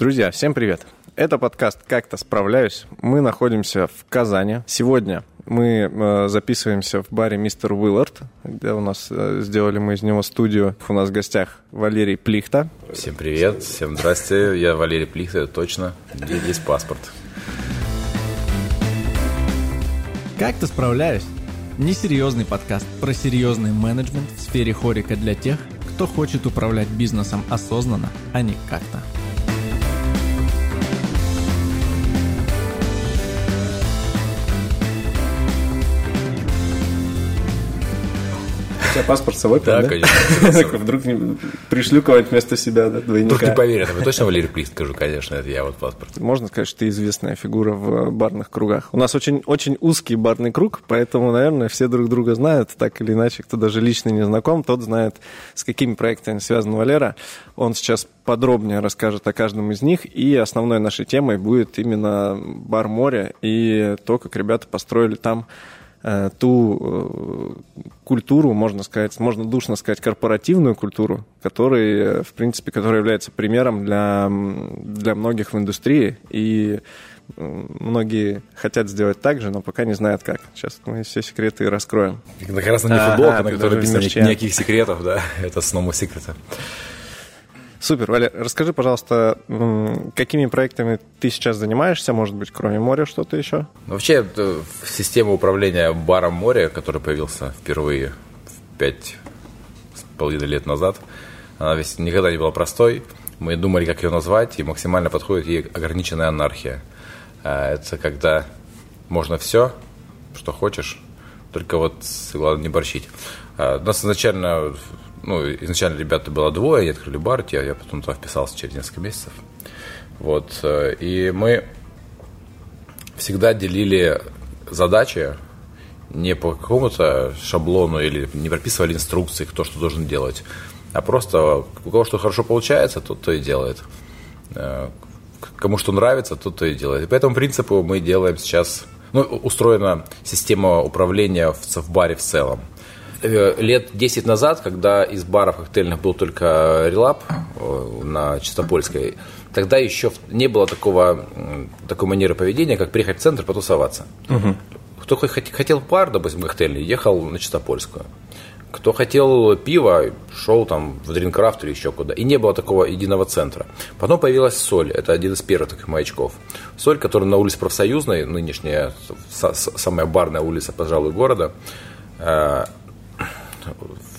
Друзья, всем привет! Это подкаст «Как-то справляюсь». Мы находимся в Казани. Сегодня мы э, записываемся в баре «Мистер Уиллард», где у нас э, сделали мы из него студию. У нас в гостях Валерий Плихта. Всем привет, всем здрасте. Я Валерий Плихта, точно. Есть паспорт. «Как-то справляюсь» Несерьезный подкаст про серьезный менеджмент в сфере хорика для тех, кто хочет управлять бизнесом осознанно, а не как-то. У тебя паспорт с собой, Да, да? конечно. Вдруг пришлю кого-нибудь вместо себя, да, Вдруг не двойника. поверят, вы точно Валерий Плихт скажу, конечно, это я вот паспорт. Можно сказать, что ты известная фигура в барных кругах. У нас очень, очень узкий барный круг, поэтому, наверное, все друг друга знают, так или иначе, кто даже лично не знаком, тот знает, с какими проектами связан Валера. Он сейчас подробнее расскажет о каждом из них, и основной нашей темой будет именно бар моря и то, как ребята построили там ту э, культуру, можно сказать, можно душно сказать, корпоративную культуру, который, э, в принципе, которая является примером для, для многих в индустрии, и многие хотят сделать так же, но пока не знают как. Сейчас мы все секреты раскроем. Как раз на Ага, футболка, на ты которой даже написано мерча. «Ни- никаких секретов, да, это с нового секрета. Супер, Валя, расскажи, пожалуйста, какими проектами ты сейчас занимаешься, может быть, кроме моря что-то еще? Ну, Вообще, система управления баром моря, который появился впервые пять с половиной лет назад, она ведь никогда не была простой. Мы думали, как ее назвать, и максимально подходит ей ограниченная анархия. А, Это когда можно все, что хочешь, только вот главное не борщить. А, нас изначально, ну, изначально ребята было двое, они открыли бар, я, я потом туда вписался через несколько месяцев. Вот, э, и мы всегда делили задачи не по какому-то шаблону или не прописывали инструкции, кто что должен делать, а просто у кого что хорошо получается, тот то и делает. Э, Кому что нравится, тот то и делает. И по этому принципу мы делаем сейчас, ну, устроена система управления в, в баре в целом. Э, Лет 10 назад, когда из баров коктейльных был только релап э, на Чистопольской, тогда еще не было такого, такой манеры поведения, как приехать в центр потусоваться. Кто хоть хот- хотел пар, допустим, коктейльный, ехал на Чистопольскую. Кто хотел пива, шел там в Дринкрафт или еще куда. И не было такого единого центра. Потом появилась соль. Это один из первых таких маячков. Соль, которая на улице Профсоюзной, нынешняя самая барная улица, пожалуй, города, э,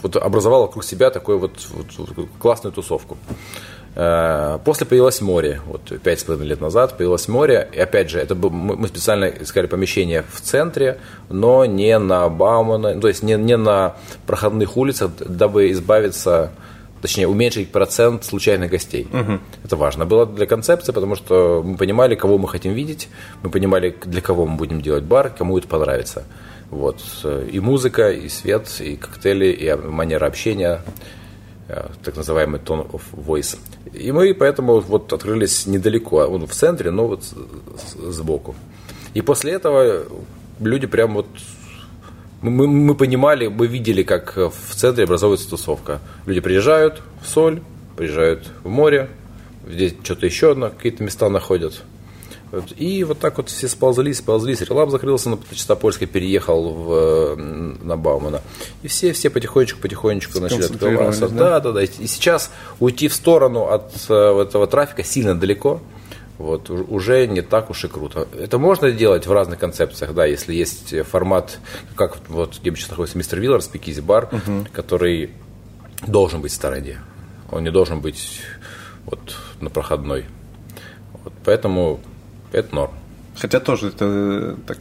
вот образовала вокруг себя такую вот, вот- классную тусовку. Э, После появилось море, вот пять с половиной лет назад появилось море, и опять же, это был- мы специально искали помещение в центре, но не на Баумана, то есть не, не на проходных улицах, дабы избавиться, точнее, уменьшить процент случайных гостей. Это важно было для концепции, потому что мы понимали, кого мы хотим видеть, мы понимали, для кого мы будем делать бар, кому это понравится. Вот. И музыка, и свет, и коктейли, и манера общения, э, так называемый tone of voice. И мы поэтому вот открылись недалеко, он в центре, но вот сбоку. И после этого люди прям вот мы- мы понимали, мы видели, как в центре образовывается тусовка. Люди приезжают в Соль, приезжают в море, здесь что-то еще на какие-то места находят. И вот так вот все сползлись, сползлись. Релап закрылся на Чистопольской, переехал в, на Баумана. И все, все потихонечку, потихонечку начали открываться. да? Да, да, да. И сейчас уйти в сторону от э, этого трафика сильно далеко. Вот, уже не так уж и круто. Это можно делать в разных концепциях, да, если есть формат, как вот где сейчас находится мистер Виллар, спикизи бар, который должен быть в стороне. Он не должен быть вот на проходной. Вот, поэтому это норм. Хотя тоже это э, так,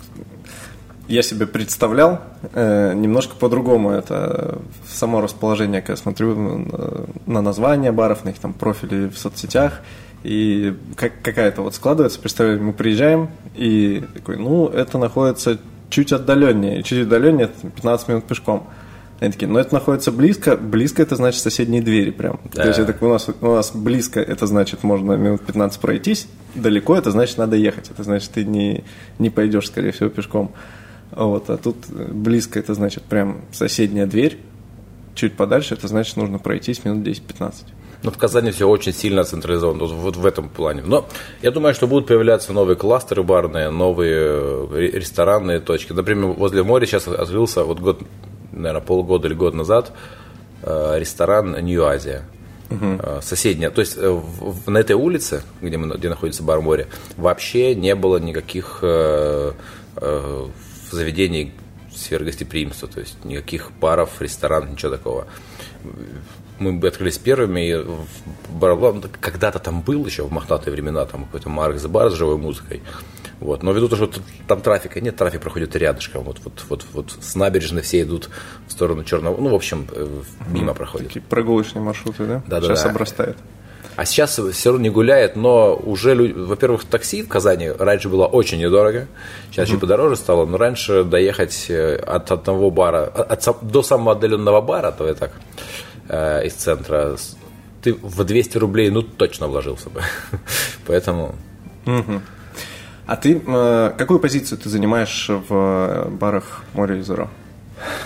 я себе представлял э, немножко по-другому. Это само расположение, когда смотрю на, на названия баров, на их там профили в соцсетях. И как, какая-то вот складывается, представляю, мы приезжаем, и такой, ну, это находится чуть отдаленнее. Чуть отдаленнее это 15 минут пешком. Они такие, ну это находится близко, близко это значит соседние двери прям. Да. То есть это у нас, у нас близко, это значит можно минут 15 пройтись, далеко это значит надо ехать, это значит ты не, не пойдешь, скорее всего, пешком. Вот, а тут близко это значит прям соседняя дверь, чуть подальше это значит нужно пройтись минут 10-15. Но в Казани все очень сильно централизовано, вот, вот в этом плане. Но я думаю, что будут появляться новые кластеры барные, новые э, ресторанные точки. Например, возле моря сейчас открылся, вот год, наверное, полгода или год назад, э, ресторан Нью Азия. Угу. Соседняя. То есть в, на этой улице, где, мы, где находится бар море, вообще не было никаких э, э, заведений сфер гостеприимства, то есть никаких баров, ресторанов, ничего такого. Мы открылись первыми, и когда-то там был еще в мохнатые времена, там какой-то Маркс бар с живой музыкой. Вот. Но ввиду того, что там трафика нет, трафик проходит рядышком. Вот, вот, вот, вот с набережной все идут в сторону Черного. Ну, в общем, э, мимо проходят. Такие прогулочные маршруты, да? Да, Сейчас да. обрастает. А сейчас все равно не гуляет, но уже, во-первых, такси в Казани раньше было очень недорого, сейчас чуть подороже стало, но раньше доехать э, от одного бара, от, до самого отдаленного бара, то я так, э, из центра, ты в 200 рублей, ну, точно вложился бы. Поэтому... А ты э, какую позицию ты занимаешь в барах Море и Зеро?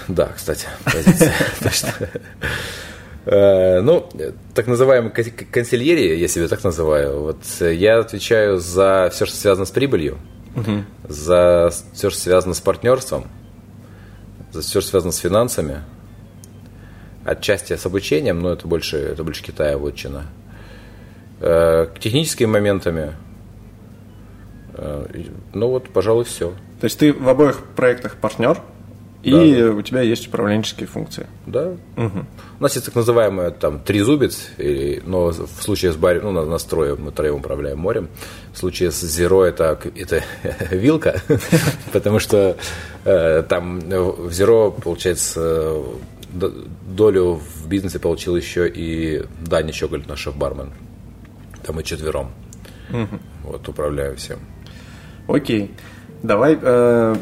Да, кстати, позиция. Точно. Э, ну, так называемый консильерия, я себе так называю. Вот я отвечаю за все, что связано с прибылью, за все, что связано с партнерством, за все, что связано с финансами, отчасти с обучением, но это больше, это больше Китая вотчина. Э, техническими моментами, э, ну вот, пожалуй, все. То есть ты в обоих проектах партнер? И да. у тебя есть управленческие функции. Да. Угу. У нас есть так называемый там трезубец, и, но в случае с барем, ну, на, на строе мы троем управляем морем. В случае с зеро это, это вилка, потому что э, там в зеро, получается, долю в бизнесе получил еще и Даня Щеголь, наш шеф-бармен. Там мы четвером. Вот, управляем всем. Окей. Давай э,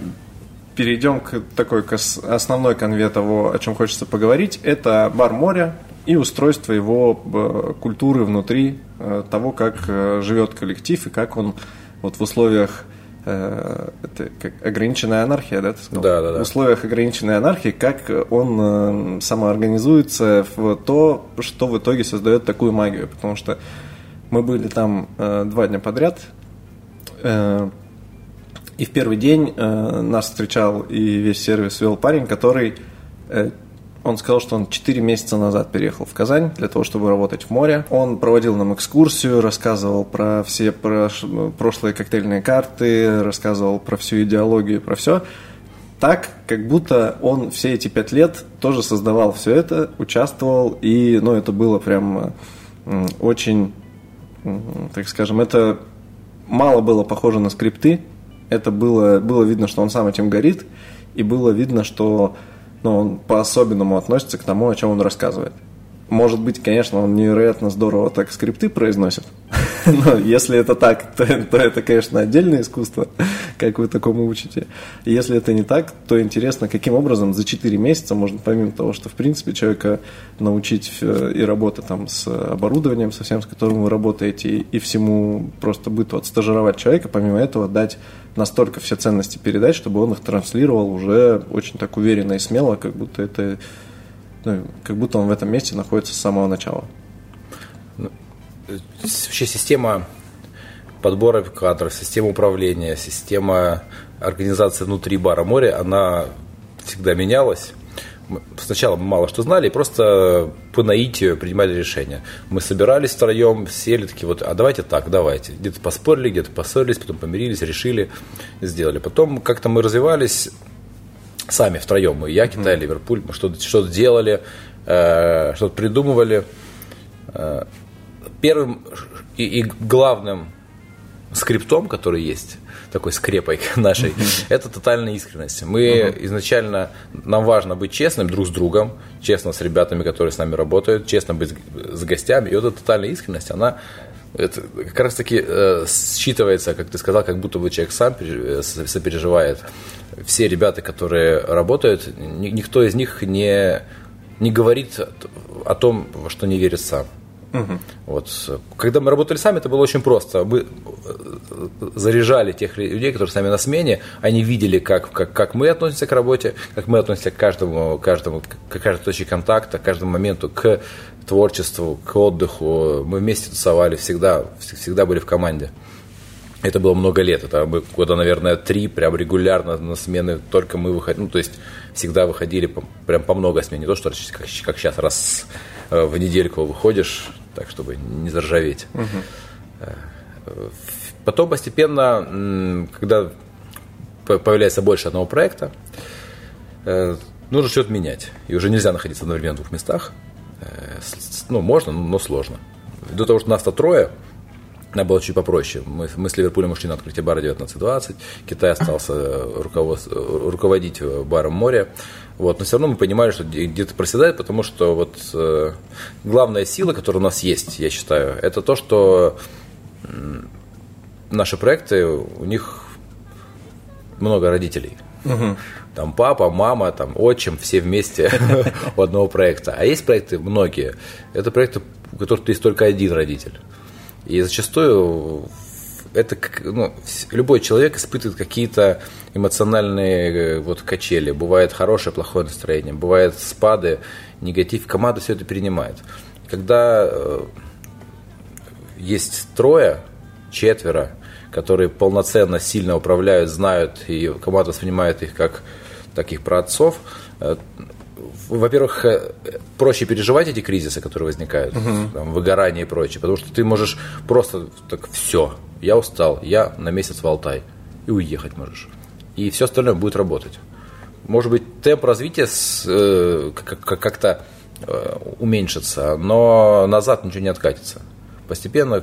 перейдем к такой к основной конве того, о чем хочется поговорить. Это бар моря и устройство его э, культуры внутри э, того, как э, живет коллектив и как он вот в условиях это как ограниченная анархия, да, ты сказал? Да, да, да. В условиях ограниченной анархии, как он самоорганизуется в то, что в итоге создает такую магию. Потому что мы были там два дня подряд, и в первый день э, нас встречал и весь сервис вел парень, который, э, он сказал, что он 4 месяца назад переехал в Казань для того, чтобы работать в море. Он проводил нам экскурсию, рассказывал про все про прошлые коктейльные карты, рассказывал про всю идеологию, про все. Так, как будто он все эти пять лет тоже создавал все это, участвовал, и, ну, это было прям очень, так скажем, это мало было похоже на скрипты, это было, было видно, что он сам этим горит, и было видно, что ну, он по-особенному относится к тому, о чем он рассказывает. Может быть, конечно, он невероятно здорово так скрипты произносит, но если это так, то, то это, конечно, отдельное искусство, как вы такому учите. Если это не так, то интересно, каким образом за 4 месяца можно, помимо того, что, в принципе, человека научить э, и работать там с оборудованием, со всем, с которым вы работаете, и всему просто быту отстажировать человека, помимо этого дать настолько все ценности передать, чтобы он их транслировал уже очень так уверенно и смело, как будто это ну, как будто он в этом месте находится с самого начала. Вообще система подбора кадров, система управления, система организации внутри бара моря, она всегда менялась. Сначала мы мало что знали, просто по наитию принимали решения. Мы собирались втроем, сели такие вот, а давайте так, давайте. Где-то поспорили, где-то поссорились, потом помирились, решили, сделали. Потом как-то мы развивались, сами втроем, мы, я, Китай, Ливерпуль, мы что-то, что делали, э, что-то придумывали. Э, первым и, и главным скриптом, который есть, такой скрепой нашей, это тотальная искренность. Мы изначально, нам важно быть честным друг с другом, честно с ребятами, которые с нами работают, честно быть с гостями. И вот эта тотальная искренность, она это как раз таки э, считывается, как ты сказал, как будто бы человек сам э, сопереживает. Все ребята, которые работают, ни, никто из них не, не говорит о том, во что не верит сам. Угу. Вот. Когда мы работали сами, это было очень просто. Мы э, заряжали тех людей, которые с нами на смене, они видели, как, как, как мы относимся к работе, как мы относимся к каждому, каждому, к каждой точке контакта, к каждому моменту, к творчеству, к отдыху. Мы вместе тусовали, всегда, всегда были в команде. Это было много лет, это мы года, наверное, три, прям регулярно на смены, только мы выходили, ну, то есть всегда выходили по, прям по много смен, не то, что как, как сейчас, раз э, в недельку выходишь, так, чтобы не заржаветь. Угу. Потом постепенно, когда появляется больше одного проекта, э, нужно что-то менять. И уже нельзя находиться одновременно в двух местах. Ну, можно, но сложно. До того, что нас-то трое – она была чуть попроще. Мы, мы с Ливерпулем ушли на открытие бара 19-20. Китай остался руководить баром моря. Вот. Но все равно мы понимали, что где-то проседает, потому что вот, э, главная сила, которая у нас есть, я считаю, это то, что э, наши проекты, у них много родителей. Угу. Там папа, мама, там отчим, все вместе у одного проекта. А есть проекты многие. Это проекты, у которых есть только один родитель. И зачастую это ну, любой человек испытывает какие-то эмоциональные э, вот качели. Бывает хорошее, плохое настроение, бывает спады, негатив. Команда все это перенимает. Когда э, есть трое, четверо, которые полноценно, сильно управляют, знают, и команда воспринимает их как таких праотцов, э, во-первых, э, проще переживать эти кризисы, которые возникают, угу. там, выгорание и прочее, потому что ты можешь просто так все, я устал, я на месяц в Алтай, и уехать можешь. И все остальное будет работать. Может быть, темп развития с, э, как-то э, уменьшится, но назад ничего не откатится. Постепенно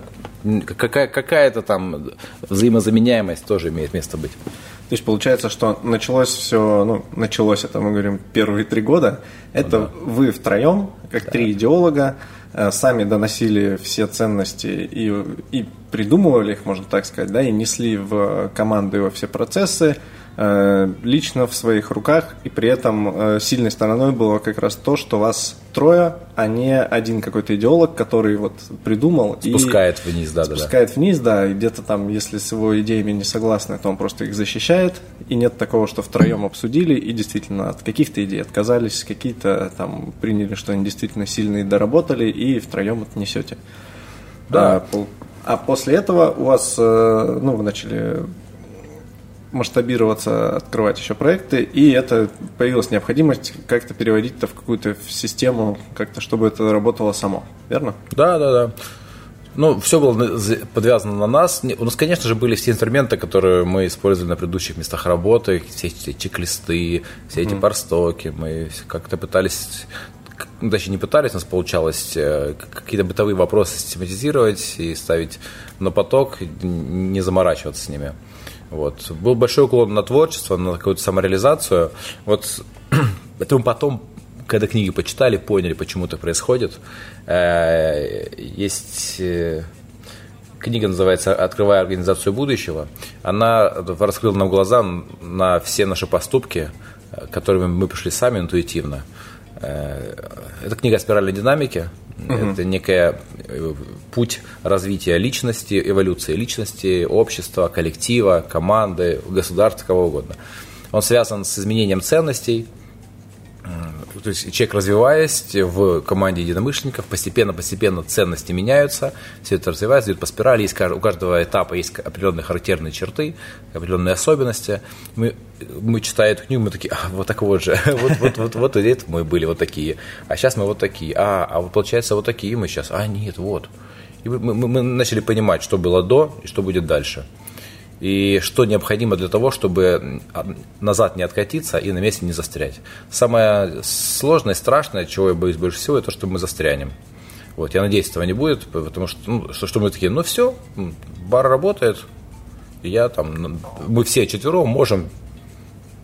какая- какая-то там взаимозаменяемость тоже имеет место быть. То есть получается, что началось все, ну, началось это, мы говорим, первые три года. Это ну, да. вы втроем, как да. три идеолога, э, сами доносили все ценности и, и придумывали их, можно так сказать, да, и несли в команду все процессы, лично в своих руках, и при этом э, сильной стороной было как раз то, что вас трое, а не один какой-то идеолог, который вот придумал спускает и вниз, да, спускает да, да. вниз, да, и где-то там, если с его идеями не согласны, то он просто их защищает, и нет такого, что втроем обсудили и действительно от каких-то идей отказались, какие-то там приняли, что они действительно сильные, доработали, и втроем это несете. Да. А, а после этого у вас, э, ну, вы начали масштабироваться, открывать еще проекты, и это появилась необходимость как-то переводить это в какую-то систему, как-то, чтобы это работало само, верно? Да, да, да. Ну, все было подвязано на нас. У нас, конечно же, были все инструменты, которые мы использовали на предыдущих местах работы, все эти чек-листы, все эти mm-hmm. парстоки. Мы как-то пытались ну, точнее, не пытались, у нас получалось э, какие-то бытовые вопросы систематизировать и ставить на поток, не заморачиваться с ними. Вот. Был большой уклон на творчество, на какую-то самореализацию. Вот это мы потом, когда книги почитали, поняли, почему это происходит. Э, есть э, книга называется «Открывая организацию будущего». Она раскрыла нам глаза на все наши поступки, которыми мы пришли сами интуитивно. Э, это книга о спиральной динамике. Угу. Это некая э, путь развития личности, эволюции личности, общества, коллектива, команды, государства, кого угодно. Он связан с изменением ценностей, то есть человек, развиваясь в команде единомышленников, постепенно-постепенно ценности меняются, все это развивается, идет по спирали, есть, у каждого этапа есть определенные характерные черты, определенные особенности. Мы, мы читая эту книгу, мы такие, а, вот так вот же, вот, вот, вот, вот и это мы были вот такие, а сейчас мы вот такие, а, а вот получается вот такие мы сейчас, а нет, вот. И мы, мы, мы начали понимать, что было до и что будет дальше и что необходимо для того, чтобы назад не откатиться и на месте не застрять. Самое сложное, страшное, чего я боюсь больше всего, это то, что мы застрянем. Вот, я надеюсь, этого не будет, потому что, ну, что, что мы такие, ну все, бар работает, я там, мы все четвером можем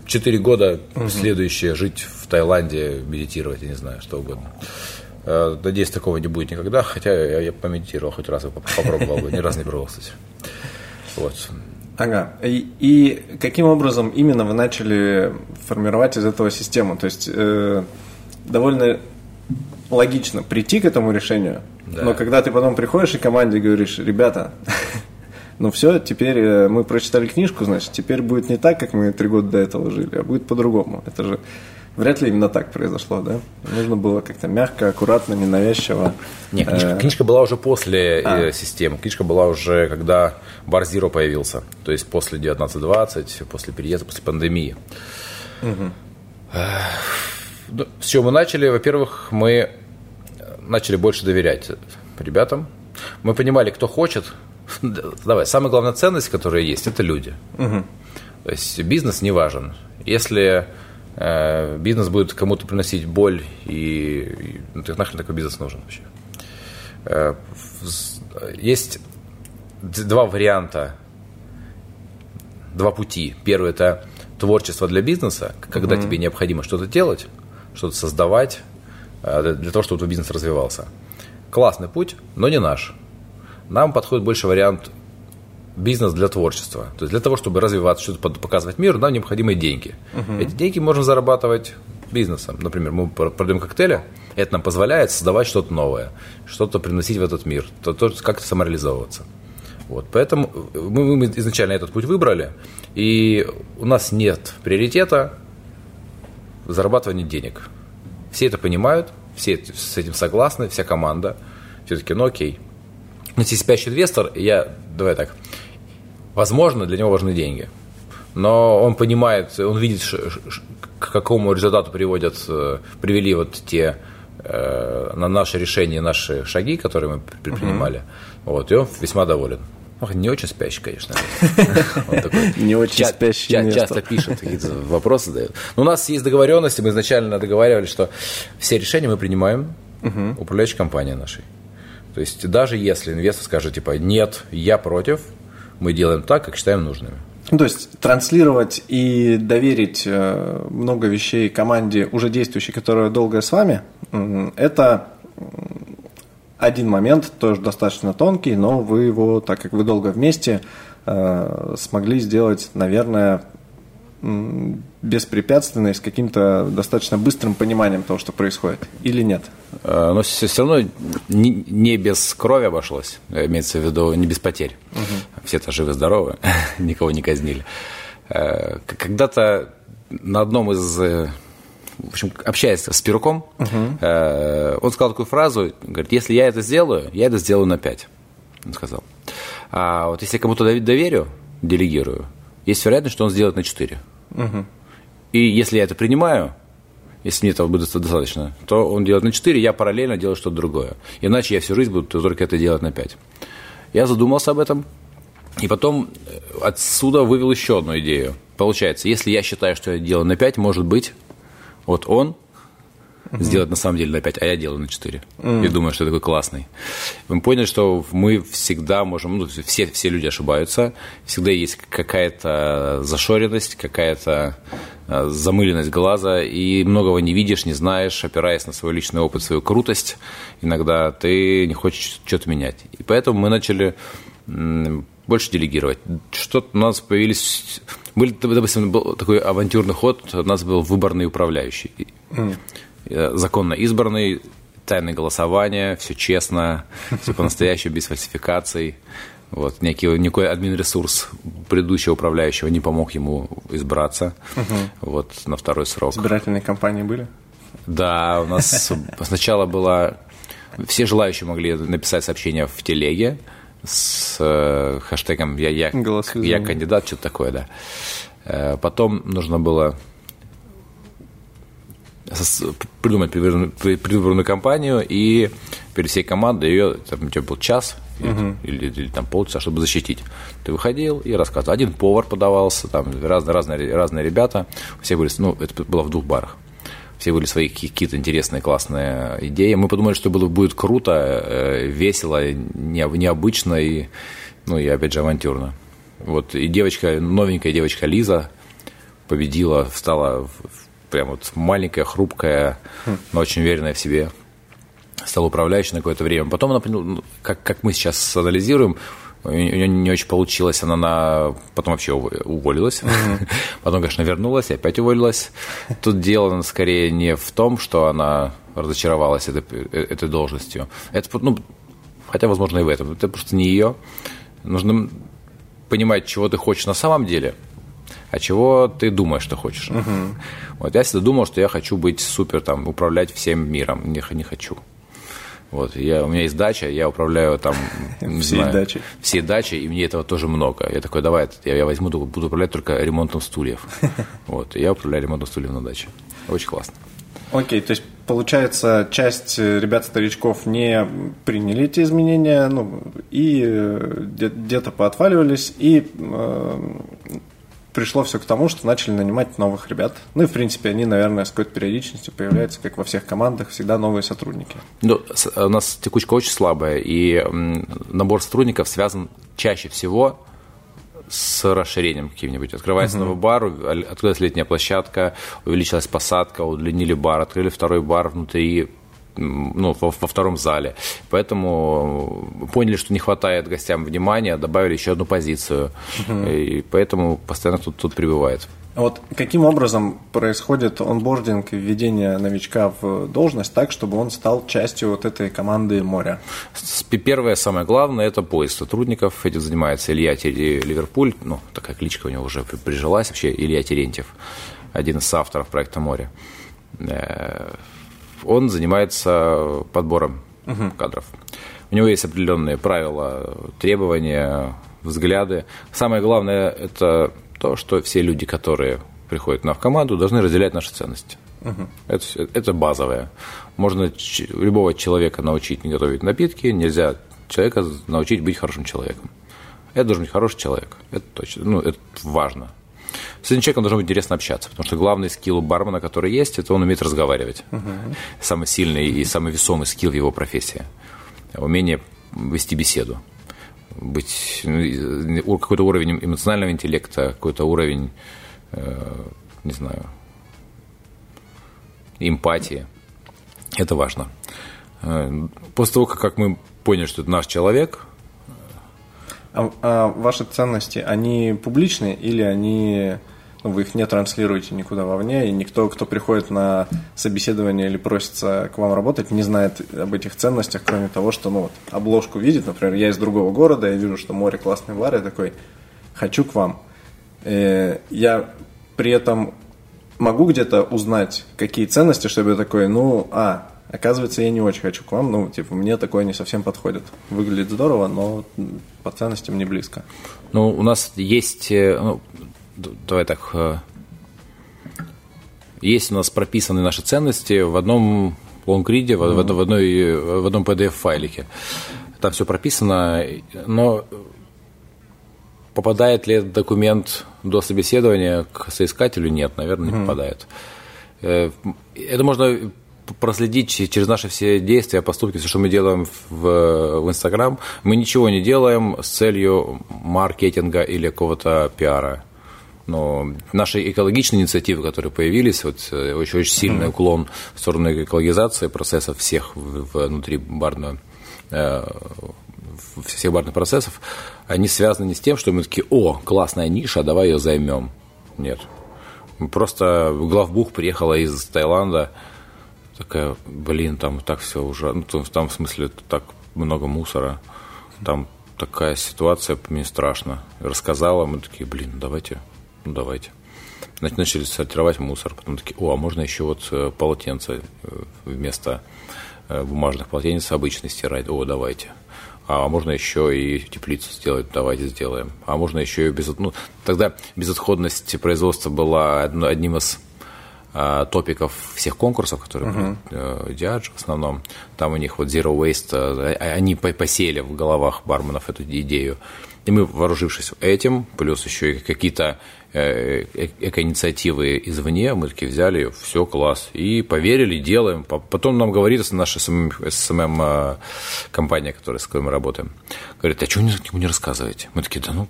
четыре года угу. следующие жить в Таиланде, медитировать, я не знаю, что угодно. Э, надеюсь, такого не будет никогда, хотя я, я помедитировал хоть раз, попробовал бы, ни разу не пробовал, кстати. Вот. Ага. И, и каким образом именно вы начали формировать из этого систему? То есть э, довольно логично прийти к этому решению, Да. но когда ты потом приходишь и команде говоришь, ребята, ну все, теперь э, мы прочитали книжку, значит, теперь будет не так, как мы три года до этого жили, а будет по-другому. Это же вряд ли именно так произошло, да? Нужно было как-то мягко, аккуратно, ненавязчиво. Нет, книжка, Э, книжка была уже после э, системы. Книжка была уже, когда Бар Zero появился. То есть после 1920, после переезда, после пандемии. Ну, С чего мы начали? Во-первых, мы начали больше доверять ребятам. Мы понимали, кто хочет. Давай, самая главная ценность, которая есть, это люди. То есть бизнес не важен. Если бизнес будет кому-то приносить боль, и, и ну, ты нахрен такой бизнес нужен вообще? Э, Есть два варианта, два пути. Первый – это творчество для бизнеса, когда тебе необходимо что-то делать, что-то создавать, э, для того, чтобы твой бизнес развивался. Классный путь, но не наш. Нам подходит больше вариант бизнес для творчества. То есть для того, чтобы развиваться, что-то показывать миру, нам необходимы деньги. Эти деньги можно зарабатывать бизнесом. Например, мы пр- продаем коктейли, это нам позволяет создавать что-то новое, что-то приносить в этот мир, то, то как-то самореализовываться. Вот, поэтому мы, мы изначально этот путь выбрали, и у нас нет приоритета зарабатывания денег. Все это понимают, все с этим согласны, вся команда. Все-таки, ну окей. Но если спящий инвестор, я, давай так, возможно, для него важны деньги. Но он понимает, он видит, к какому результату приводят, э, привели вот те э, на наши решения, наши шаги, которые мы предпринимали. Вот, и он весьма доволен. Ох, Не очень спящий, конечно. Не очень спящий. Часто пишет, какие-то вопросы задает. Но у нас есть договоренности, мы изначально договаривались, что все решения мы принимаем управляющей компанией нашей. То есть даже если инвестор скажет, типа, нет, я против, мы делаем так, как считаем нужными. Ну, то есть транслировать и доверить э, много вещей команде, уже действующей, которая долго с вами, это один момент, тоже достаточно тонкий, но вы его, так как вы долго вместе, э, смогли сделать, наверное, беспрепятственно и с каким-то достаточно быстрым пониманием того, что происходит. Или нет? Э, Но все, равно не, не без крови обошлось, э, имеется в виду не без потерь. Все-то живы-здоровы, никого не казнили. Э, Когда-то на одном из, в общем, общаясь с Пируком, э, он сказал такую фразу, говорит, если я это сделаю, я это сделаю на 5, он сказал. А вот если я кому-то дов- доверю, делегирую, есть вероятность, что он сделает на 4. И если я это принимаю, если мне этого будет достаточно, то он делает на 4, я параллельно делаю что-то другое. Иначе я всю жизнь буду только это делать на 5. Я задумался об этом, и потом э, отсюда вывел еще одну идею. Получается, если я считаю, что я делаю на 5, может быть, вот он сделать на самом деле на 5, а я делаю на 4. И думаю, что я такой классный. Мы поняли, что мы всегда можем, ну, все, все люди ошибаются, всегда есть какая-то зашоренность, какая-то э, замыленность глаза, и многого не видишь, не знаешь, опираясь на свой личный опыт, свою крутость, иногда ты не хочешь что-то менять. И поэтому мы начали больше делегировать. Что-то у нас появились... Были, допустим, был такой авантюрный ход, у нас был выборный управляющий. Э, Законно избранный, тайное голосование, все честно, все по-настоящему, без фальсификаций. Вот, некий, никакой админ-ресурс предыдущего управляющего не помог ему избраться вот, на второй срок. Избирательные кампании были? Да, у нас сначала было... Все желающие могли написать сообщение в телеге с э, хэштегом «Я, я, я кандидат», что-то такое, да. Э, Потом нужно было придумать предвыборную, кампанию и перед всей командой ее, там, у тебя был час или, или- или там полчаса, чтобы защитить. Ты выходил и рассказывал. Один повар подавался, там разные, разные, разные ребята. Все были, ну, это было в двух барах. Все были свои какие- какие-то интересные, классные идеи. Мы подумали, что было, будет круто, э, весело, не- необычно и, ну, и опять же, авантюрно. Вот, и девочка, новенькая девочка Лиза победила, стала в- в- прям вот маленькая, хрупкая, но очень уверенная в себе. Стала управляющей на какое-то время. Потом она ну, как, как мы сейчас анализируем, у нее не очень получилось, она на... потом вообще уволилась, mm-hmm. потом, конечно, вернулась и опять уволилась. Тут дело скорее не в том, что она разочаровалась этой, этой должностью. Это, ну, хотя, возможно, и в этом. Это просто не ее. Нужно понимать, чего ты хочешь на самом деле, а чего ты думаешь, что хочешь. Угу. Вот я всегда думал, что я хочу быть супер, там, управлять всем миром. Не, не хочу. Вот, я, у меня есть дача, я управляю там... Всей знаю, дачей. Всей дачей, и мне этого тоже много. Я такой, давай, я, я возьму, буду управлять только ремонтом стульев. Вот, я управляю ремонтом стульев на даче. Очень классно. Окей, то есть получается, часть ребят-старичков не приняли эти изменения, ну, и э, где-то поотваливались, и э, пришло все к тому, что начали нанимать новых ребят. Ну и, в принципе, они, наверное, с какой-то периодичностью появляются, как во всех командах, всегда новые сотрудники. Ну, у нас текучка очень слабая, и набор сотрудников связан чаще всего с расширением каким-нибудь. Открывается uh-huh. новый бар, открылась летняя площадка, увеличилась посадка, удлинили бар, открыли второй бар внутри, ну, во, во втором зале. Поэтому поняли, что не хватает гостям внимания, добавили еще одну позицию. Uh-huh. И поэтому постоянно тут, тут прибывает. Вот каким образом происходит онбординг и введение новичка в должность так, чтобы он стал частью вот этой команды моря? Первое, самое главное, это поиск сотрудников. Этим занимается Илья Ливерпуль, ну, такая кличка у него уже прижилась вообще, Илья Терентьев, один из авторов проекта «Море». Он занимается подбором угу. кадров. У него есть определенные правила, требования, взгляды. Самое главное – это то, что все люди, которые приходят в команду, должны разделять наши ценности. Угу. Это, это базовое. Можно любого человека научить не готовить напитки, нельзя человека научить быть хорошим человеком. Это должен быть хороший человек. Это точно. Ну, это важно. С этим человеком должно быть интересно общаться, потому что главный скилл у бармена, который есть, это он умеет разговаривать. Угу. Самый сильный и самый весомый скилл его профессии. Умение вести беседу быть ну, какой-то уровень эмоционального интеллекта, какой-то уровень, э, не знаю, эмпатии. Это важно. Э, после того, как мы поняли, что это наш человек. А, а ваши ценности, они публичные или они ну, вы их не транслируете никуда вовне, и никто, кто приходит на собеседование или просится к вам работать, не знает об этих ценностях, кроме того, что ну, вот, обложку видит, например, я из другого города, я вижу, что море классный бар, я такой, хочу к вам. И э, я при этом могу где-то узнать, какие ценности, чтобы я такой, ну, а, оказывается, я не очень хочу к вам, ну, типа, мне такое не совсем подходит. Выглядит здорово, но по ценностям не близко. Ну, у нас есть, э, ну, давай так, э, есть у нас прописаны наши ценности в одном лонгриде, в, mm-hmm. в, одной, в одном PDF-файлике. Там все прописано, но попадает ли этот документ до собеседования к соискателю? Нет, наверное, не mm-hmm. попадает. Э, это можно проследить через наши все действия, поступки, все, что мы делаем в, в Инстаграм. Мы ничего не делаем с целью маркетинга или какого-то пиара. Но наши экологичные инициативы, которые появились, вот очень, очень сильный уклон в сторону экологизации процессов всех внутри барного э, всех барных процессов, они связаны не с тем, что мы такие, о, классная ниша, давай ее займем. Нет. Просто главбух приехала из Таиланда, такая, блин, там так все уже, ну, там в смысле так много мусора, там такая ситуация, мне страшно. Рассказала, мы такие, блин, давайте ну давайте. Значит, начали сортировать мусор, потом такие, о, а можно еще вот э, полотенце э, вместо э, бумажных полотенец обычно стирать, о, давайте. А можно еще и теплицу сделать, давайте сделаем. А можно еще и без... Ну, тогда безотходность производства была одним из а, топиков всех конкурсов, которые uh-huh. были, Diageo в основном. Там у них вот Zero Waste, они посеяли в головах барменов эту идею. И мы, вооружившись этим, плюс еще и какие-то Э, э, эко-инициативы извне, мы такие взяли все, класс, и поверили, делаем. Потом нам говорит наша СММ-компания, которая, с которой мы работаем, говорит, а что вы никому не рассказываете? Мы такие, да ну,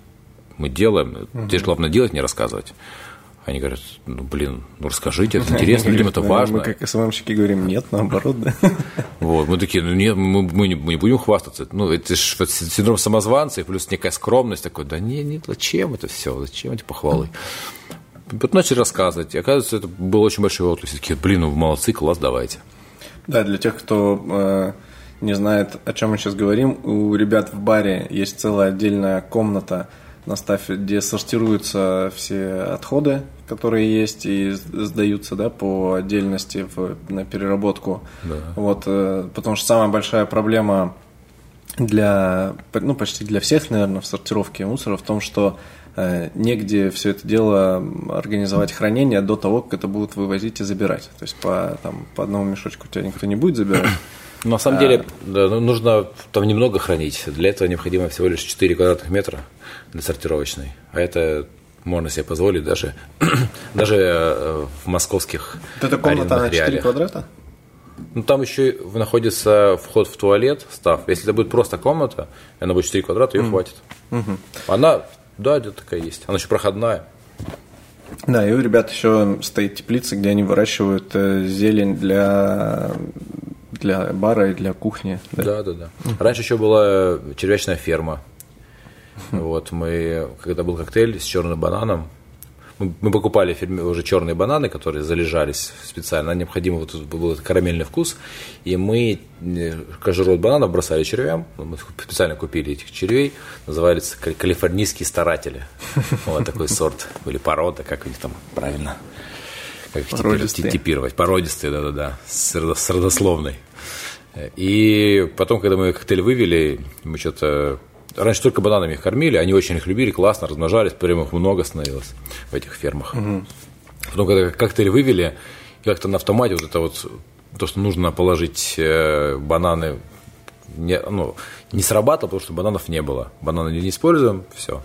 мы делаем, угу. здесь главное делать, не рассказывать. Они говорят, ну, блин, ну расскажите, это интересно, людям это важно. Мы как СММщики говорим, нет, наоборот, да. Вот, мы такие, ну нет, мы, мы, не, мы не будем хвастаться. Ну, это же синдром самозванца, и плюс некая скромность такой, да нет, нет, зачем это все, зачем эти похвалы? Потом начали рассказывать, и оказывается, это был очень большой отклик. Такие, блин, ну молодцы, класс, давайте. Да, для тех, кто э, не знает, о чем мы сейчас говорим, у ребят в баре есть целая отдельная комната на стафе, где сортируются все отходы, которые есть и сдаются да, по отдельности в, на переработку. Да. Вот, э, потому что самая большая проблема для, ну, почти для всех, наверное, в сортировке мусора в том, что Э, негде все это дело организовать хранение до того, как это будут вывозить и забирать. То есть по, там, по одному мешочку у тебя никто не будет забирать. На самом деле а. да, ну, нужно там немного хранить. Для этого необходимо всего лишь 4 квадратных метра для сортировочной. А это можно себе позволить даже, даже э, в московских Эта комната на 4 квадрата? Ну, там еще находится вход в туалет, став. Если это будет просто комната, она будет 4 квадрата, ее mm. хватит. Mm-hmm. Она да, где-то такая есть. Она еще проходная. Да, и у ребят еще стоит теплица, где они выращивают э, зелень для, для бара и для кухни. Да, да, да. да. Раньше еще была червячная ферма. Вот мы, когда был коктейль с черным бананом, мы покупали фирме уже черные бананы, которые залежались специально. Необходимо вот был этот карамельный вкус. И мы э, кожуру бананов бросали червям. Мы специально купили этих червей. Назывались калифорнийские старатели. Вот такой сорт. Или порода, как у них там правильно. Как их типировать. Породистые, да-да-да. С родословной. И потом, когда мы коктейль вывели, мы что-то раньше только бананами их кормили, они очень их любили, классно размножались, прям их много становилось в этих фермах. Угу. Потом, когда коктейль вывели, как-то на автомате вот это вот, то, что нужно положить э, бананы, не, ну, не срабатывало, потому что бананов не было. Бананы не используем, все.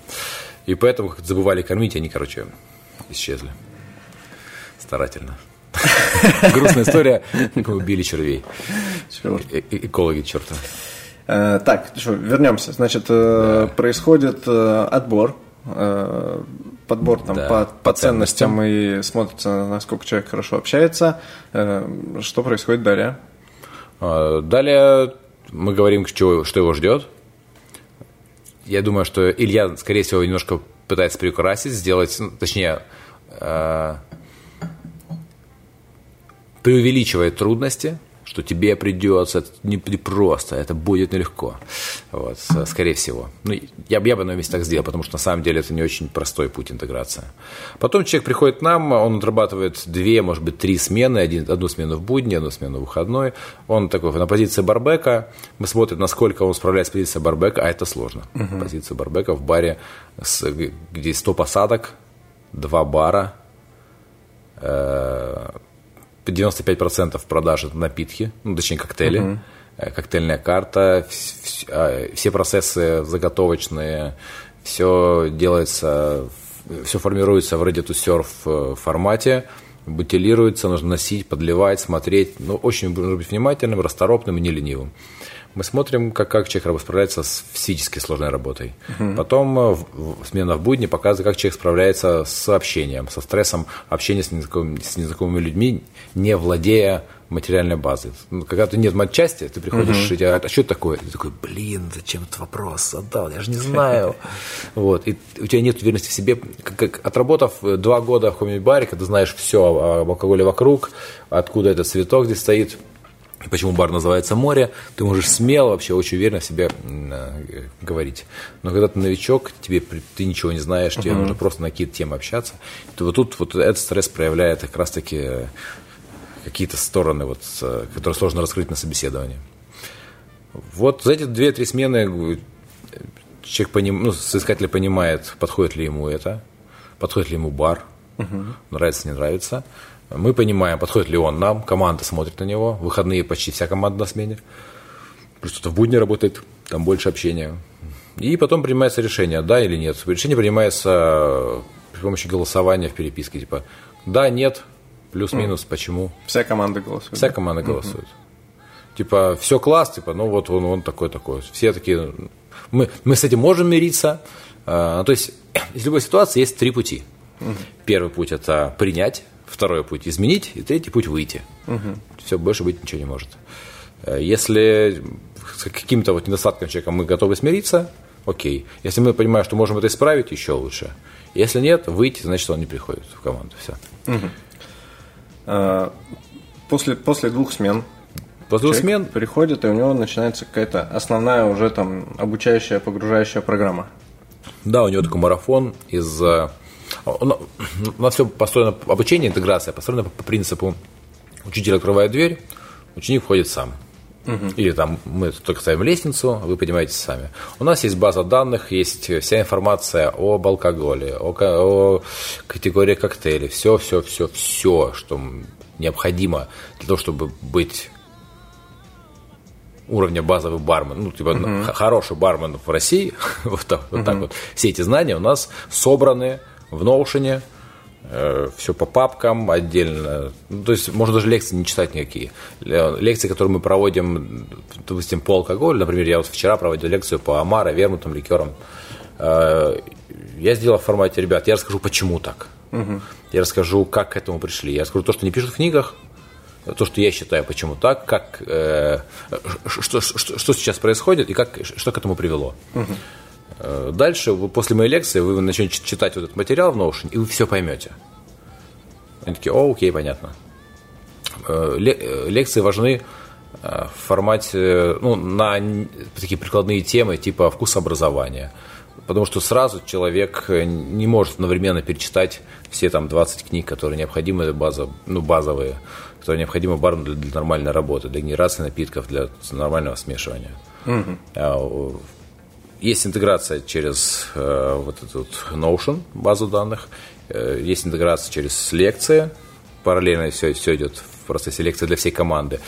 И поэтому как забывали кормить, они, короче, исчезли. Старательно. Грустная история, убили червей. Экологи черта. Э, так, что, вернемся. Значит, э, да. происходит э, отбор, подбор там да, по, по ценностям. ценностям и смотрится, насколько человек хорошо общается. Что происходит далее? А, далее мы говорим, что, что его ждет. Я думаю, что Илья, скорее всего, немножко пытается приукрасить, сделать, ну, точнее, преувеличивает трудности – что тебе придется, это не просто, это будет нелегко, вот, скорее всего. Ну, я, я бы на месте так сделал, потому что на самом деле это не очень простой путь интеграции. Потом человек приходит к нам, он отрабатывает две, может быть, три смены, один, одну смену в будни, одну смену в выходной. Он такой на позиции барбека, мы смотрим, насколько он справляется с позицией барбека, а это сложно. Угу. Позиция барбека в баре, с, где 100 посадок, два бара, э, 95% продаж это напитки, ну, точнее коктейли, uh-huh. коктейльная карта, а, все процессы заготовочные, все делается, все формируется в ready-to-serve э, формате, бутилируется, нужно носить, подливать, смотреть. Ну, очень нужно быть внимательным, расторопным и не ленивым. Мы смотрим, как, как человек справляется с физически сложной работой. Угу. Потом э, в, в, смена в будни показывает, как человек справляется с общением, со стрессом общения с незнакомыми, с незнакомыми людьми, не владея материальной базой. Ну, когда ты нет матчасти, ты приходишь угу. и тебя, а что такое? Ты такой, блин, зачем этот вопрос задал? Я же не знаю. Вот. И у тебя нет уверенности в себе. Как, отработав два года в каком-нибудь баре, когда знаешь все об алкоголе вокруг, откуда этот цветок здесь стоит – и почему бар называется «Море», ты можешь смело, вообще очень уверенно себе э, говорить. Но когда ты новичок, тебе, ты ничего не знаешь, тебе uh-huh. нужно просто на какие-то темы общаться, то вот тут вот этот стресс проявляет как раз-таки э, какие-то стороны, вот, которые сложно раскрыть на собеседовании. Вот за эти две-три смены э, человек поним, ну, соискатель понимает, подходит ли ему это, подходит ли ему бар, uh-huh. нравится, не нравится. Мы понимаем, подходит ли он нам, команда смотрит на него, выходные почти вся команда на смене. Плюс кто-то в будни работает, там больше общения. И потом принимается решение, да или нет. Решение принимается при помощи голосования в переписке, типа да, нет, плюс-минус, mm. почему. Вся команда голосует. Вся команда голосует. Mm-hmm. Типа, все класс, типа, ну вот он, он такой-такой. Все такие, мы, мы с этим можем мириться. А, то есть, из любой ситуации есть три пути. Угу. Первый путь это принять, второй путь изменить, и третий путь выйти. Угу. Все, больше быть ничего не может. Э, если с каким-то вот недостатком человека мы готовы смириться, окей. Если мы понимаем, что можем это исправить, еще лучше. Если нет, выйти, значит, он не приходит в команду. Все. Угу. После, после двух смен После двух смен приходит, и у него начинается какая-то основная уже там обучающая, погружающая программа. Да, у него такой марафон из... У нас все построено, обучение, интеграция построена по принципу учитель открывает дверь, ученик входит сам. Угу. Или там мы только ставим лестницу, вы поднимаетесь сами. У нас есть база данных, есть вся информация об алкоголе, о, о категории коктейлей, все, все, все, все, что необходимо для того, чтобы быть уровня базовый бармен, ну, типа uh хороший бармен в России, вот, так, вот так вот, все эти знания у нас собраны в Notion, э, все по папкам отдельно. Ну, то есть можно даже лекции не читать никакие. Лекции, которые мы проводим, допустим, по алкоголю, например, я вот вчера проводил лекцию по амара, вермутам, ликерам. Э, я сделал в формате, ребят, я расскажу, почему так. uh Я расскажу, как к этому пришли. Я расскажу то, что не пишут в книгах, то, что я считаю, почему так, как, э, что, что, что сейчас происходит и как, что к этому привело. Угу. Дальше, после моей лекции, вы начнете читать вот этот материал в Notion, и вы все поймете. Они такие, о, окей, понятно. Э, лекции важны в формате, ну, на такие прикладные темы, типа вкус образования. Потому что сразу человек не может одновременно перечитать все там 20 книг, которые необходимы, база, ну, базовые которая необходима бару для, для нормальной работы, для генерации напитков, для нормального смешивания. Угу. Есть интеграция через э, вот этот Notion, базу данных, э, есть интеграция через лекции, параллельно все, все идет в процессе лекции для всей команды.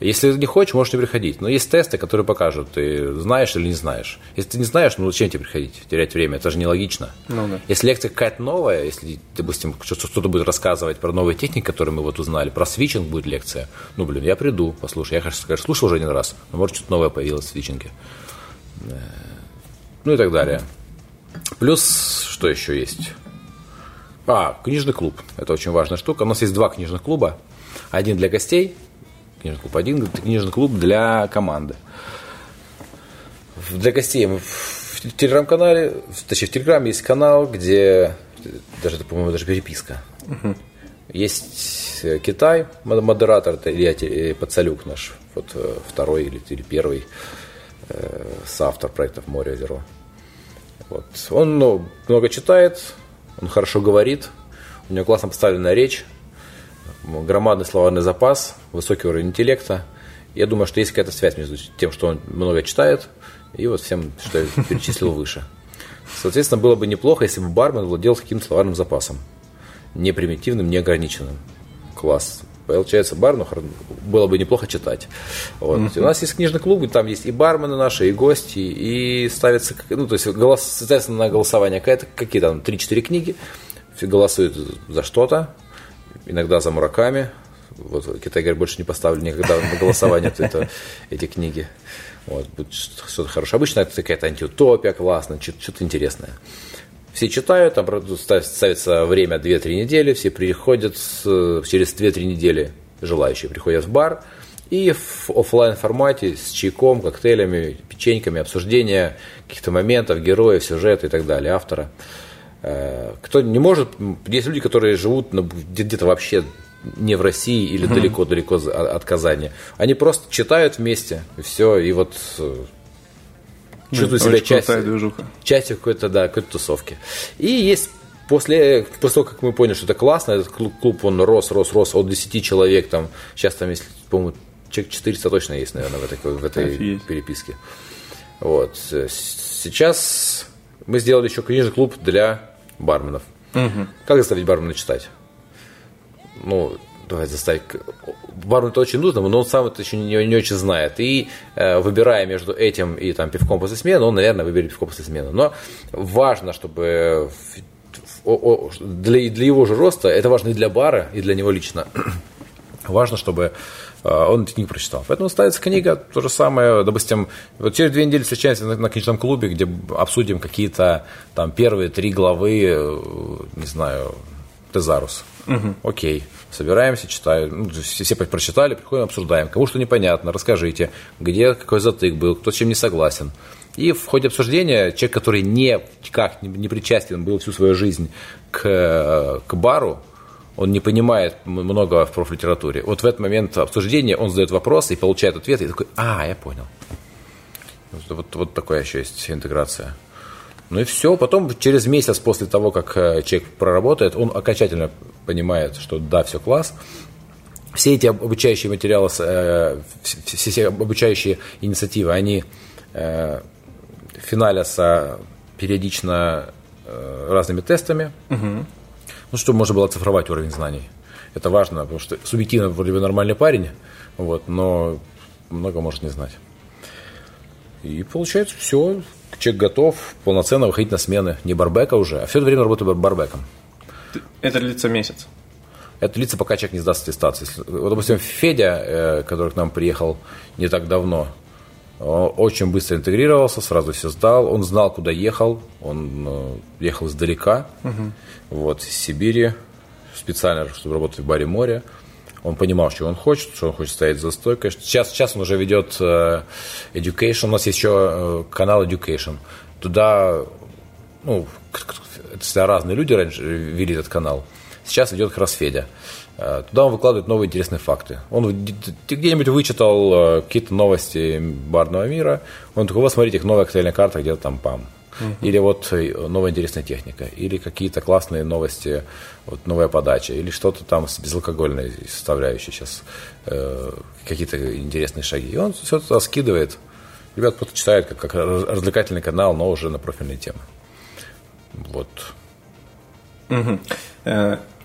Если не хочешь, можешь не приходить. Но есть тесты, которые покажут, ты знаешь или не знаешь. Если ты не знаешь, ну зачем тебе приходить, терять время? Это же нелогично. Ну, да. Если лекция какая-то новая, если, допустим, что-то будет рассказывать про новые техники, которые мы вот узнали, про свитчинг будет лекция, ну, блин, я приду, послушаю. Я, конечно, слушал уже один раз, но может что-то новое появилось в свитчинге. Ну и так далее. Плюс, что еще есть? А, книжный клуб. Это очень важная штука. У нас есть два книжных клуба. Один для гостей – книжный клуб. Один книжный клуб для команды. Для гостей в телеграм-канале, точнее в телеграме есть канал, где даже, по-моему, даже переписка. Угу. Есть э, Китай, модератор, это Илья э, Пацалюк наш, вот э, второй или, или первый соавтор проектов Море Озеро. Вот. Он ну, много читает, он хорошо говорит, у него классно поставленная речь, громадный словарный запас, высокий уровень интеллекта. Я думаю, что есть какая-то связь между тем, что он много читает, и вот всем, что я перечислил выше. Соответственно, было бы неплохо, если бы бармен владел каким-то словарным запасом. Не примитивным, не ограниченным. Класс. Получается, барну было бы неплохо читать. Вот. Mm-hmm. У нас есть книжный клуб, там есть и бармены наши, и гости, и ставится, ну, то есть, голос, соответственно, на голосование какие то 3-4 книги, все голосуют за что-то, иногда за Мураками. Вот Китай говорит, больше не поставлю никогда на голосование это, эти книги. Вот, будет что-то хорошее. Обычно это какая-то антиутопия классная, что-то интересное. Все читают, там ставится время 2-3 недели, все приходят через 2-3 недели, желающие приходят в бар, и в офлайн формате с чайком, коктейлями, печеньками, обсуждение каких-то моментов, героев, сюжета и так далее, автора. Э, кто не может, есть люди, которые живут где-то вообще не в России или далеко-далеко от Казани. Они просто читают вместе, и все, и вот чувствуют себя частью, частью какой-то, да, какой-то тусовки. И есть после, после того, как мы поняли, что это классно, этот клуб, клуб он рос, рос, рос от 10 человек, там, сейчас там, если, по-моему, человек 400 точно есть, наверное, в этой, в этой переписке. Вот. Сейчас мы сделали еще книжный клуб для барменов. Угу. Как заставить бармена читать? Ну, давайте заставить. Бармену это очень нужно, но он сам это еще не, не очень знает. И э, выбирая между этим и там пивком после смены, он, наверное, выберет пивком после смены. Но важно, чтобы для, для его же роста, это важно и для бара, и для него лично. важно, чтобы он эту книгу прочитал. Поэтому ставится книга, то же самое, допустим, вот через две недели встречаемся на, на книжном клубе, где обсудим какие-то там первые три главы, не знаю, Тезарус. Угу. Окей. Собираемся, читаем. Ну, все, прочитали, приходим, обсуждаем. Кому что непонятно, расскажите, где какой затык был, кто с чем не согласен. И в ходе обсуждения человек, который никак не причастен был всю свою жизнь к, к бару, он не понимает много в профлитературе. Вот в этот момент обсуждения он задает вопрос и получает ответ, и такой, а, я понял. Вот, вот такая еще есть интеграция. Ну и все. Потом через месяц после того, как э, человек проработает, он окончательно понимает, что да, все класс. Все эти обучающие материалы, э, все, все обучающие инициативы, они э, финалятся периодично разными тестами, угу. ну, чтобы можно было оцифровать уровень знаний. Это важно, потому что субъективно вроде бы нормальный парень, вот, но много может не знать. И получается все, человек готов полноценно выходить на смены. Не барбека уже, а все это время работаю барбеком. Это длится месяц? Это длится, пока человек не сдаст аттестацию. Вот, допустим, Федя, э, который к нам приехал не так давно, очень быстро интегрировался, сразу все сдал. Он знал, куда ехал. Он э, ехал издалека, угу. вот, из Сибири, специально, чтобы работать в баре море. Он понимал, что он хочет, что он хочет стоять за стойкой. Сейчас, сейчас он уже ведет э, Education. У нас есть еще э, канал Education. Туда, ну, это разные люди раньше вели этот канал. Сейчас ведет как. Э, туда он выкладывает новые интересные факты. Он где-нибудь вычитал какие-то новости барного мира. Он такой, вот смотрите, их новая коктейльная карта где-то там пам. Uh-huh. Или вот э, новая интересная техника, или какие-то классные новости, вот новая подача, или что-то там с безалкогольной составляющей сейчас, э, какие-то интересные шаги. И он все это скидывает. Ребят просто читают как, как развлекательный канал, но уже на профильные темы. Вот. Угу.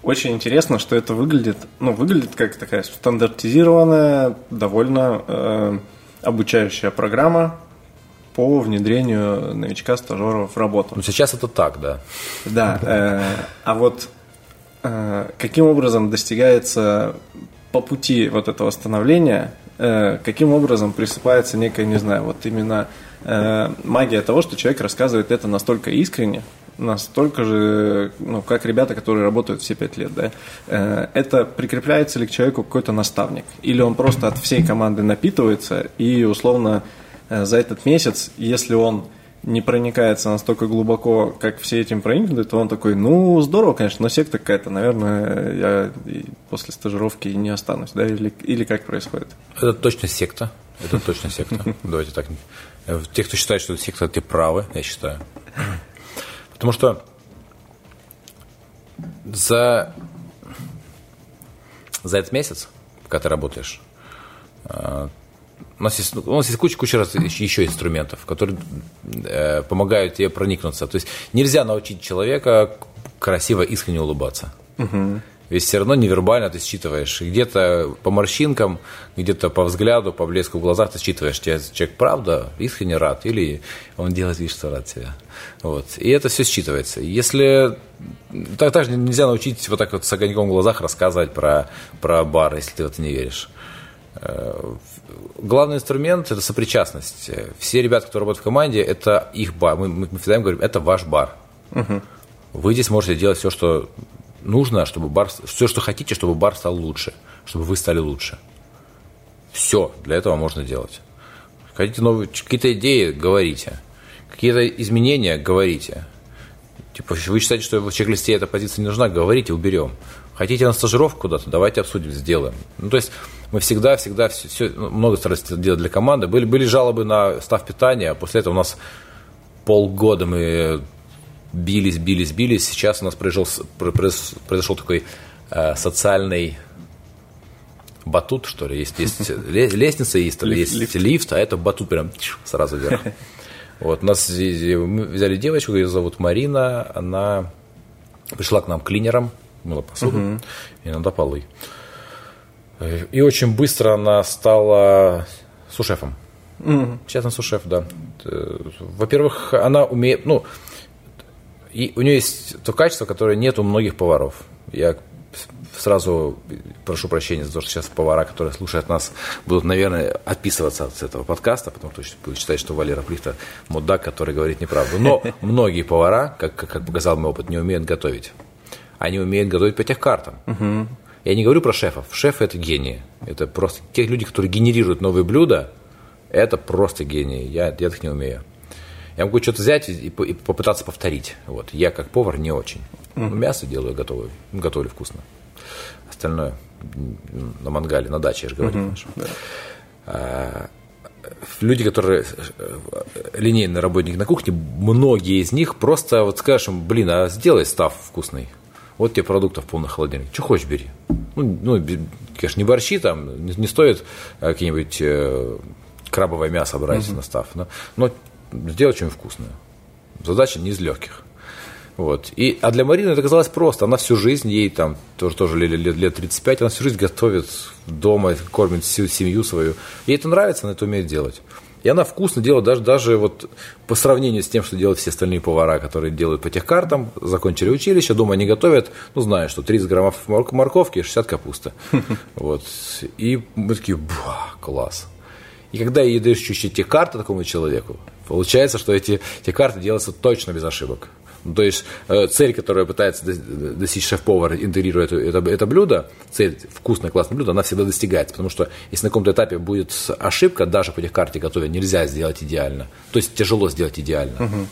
Очень интересно, что это выглядит, ну, выглядит как такая стандартизированная, довольно э, обучающая программа, по внедрению новичка-стажера в работу. Ну, сейчас это так, да. Да. Э, а вот э, каким образом достигается по пути вот этого становления, э, каким образом присыпается некая, не знаю, вот именно э, магия того, что человек рассказывает это настолько искренне, настолько же, ну, как ребята, которые работают все пять лет, да, это прикрепляется ли к человеку какой-то наставник? Или он просто от всей команды напитывается и условно за этот месяц, если он не проникается настолько глубоко, как все этим проникнуты, то он такой, ну, здорово, конечно, но секта какая-то, наверное, я после стажировки не останусь, да, или, или как происходит? Это точно секта, это точно секта, давайте так. Э, те, кто считает, что это секта, те правы, я считаю. Потому что за, за этот месяц, пока ты работаешь, э, у нас есть, у нас есть куча, куча раз еще инструментов, которые э, помогают тебе проникнуться. То есть нельзя научить человека красиво, искренне улыбаться. Угу. Ведь все равно невербально ты считываешь. Где-то по морщинкам, где-то по взгляду, по блеску в глазах ты считываешь, человек правда искренне рад, или он делает вид, что рад тебя. Вот. И это все считывается. Если так, также нельзя научить вот так вот с огоньком в глазах рассказывать про, про бар, если ты в это не веришь. Э, главный инструмент – это сопричастность. Все ребята, которые работают в команде, это их бар. Мы, мы всегда им говорим, это ваш бар. Угу. Вы здесь можете делать все, что нужно, чтобы бар, все, что хотите, чтобы бар стал лучше, чтобы вы стали лучше. Все для этого можно делать. Хотите новые какие-то идеи, говорите. Какие-то изменения, говорите. Типа, вы считаете, что в чек-листе эта позиция не нужна, говорите, уберем. Хотите на стажировку куда-то, давайте обсудим, сделаем. Ну, то есть мы всегда, всегда все, все, ну, много старались делать для команды. Были, были жалобы на став питания, а после этого у нас полгода мы бились, бились, бились. Сейчас у нас произошел, произошел такой э, социальный батут, что ли. Есть, есть лестница, есть, есть лифт. лифт, а это батут прям сразу вверх. Вот, у нас мы взяли девочку, ее зовут Марина, она пришла к нам клинером, мыла посуду, угу. иногда полы. И очень быстро она стала сушефом. Угу. Сейчас она сушеф, да. Э, во-первых, она умеет, ну, и у нее есть то качество, которое нет у многих поваров. Я сразу прошу прощения за то, что сейчас повара, которые слушают нас, будут, наверное, отписываться от этого подкаста, потому что будут считать, что Валера Плихта мудак, который говорит неправду. Но многие повара, как, как показал мой опыт, не умеют готовить. Они умеют готовить по тех картам. Я не говорю про шефов. Шефы – это гении. Это просто те люди, которые генерируют новые блюда, это просто гении. Я, я так не умею. Я могу что-то взять и, и попытаться повторить. Вот. Я как повар не очень. Mm-hmm. мясо делаю готовое, готовлю вкусно. Остальное на мангале, на даче, я же говорю. Mm-hmm. А, люди, которые э, линейные работники на кухне, многие из них просто вот скажешь им, блин, а сделай став вкусный. Вот тебе продуктов полный холодильник. Что хочешь, бери. Ну, ну конечно, не борщи там, не, не стоит а, какие-нибудь э, крабовое мясо брать mm-hmm. на став. Но, но сделай что-нибудь вкусное. Задача не из легких. Вот. И, а для Марины это казалось просто. Она всю жизнь, ей там тоже, тоже лет, лет, лет 35, она всю жизнь готовит дома, кормит всю семью свою. Ей это нравится, она это умеет делать. И она вкусно делает даже, даже вот по сравнению с тем, что делают все остальные повара, которые делают по тех картам, закончили училище, дома не готовят, ну, знаю, что 30 граммов морковки и 60 капусты. Вот. И мы такие, класс. И когда ей даешь чуть-чуть те карты такому человеку, получается, что эти, эти карты делаются точно без ошибок. То есть э, цель, которую пытается достичь шеф-повар, интегрируя это, это, это блюдо, цель вкусное, классное блюдо, она всегда достигается. Потому что если на каком-то этапе будет ошибка, даже по тех карте готовя, нельзя сделать идеально. То есть тяжело сделать идеально. Угу.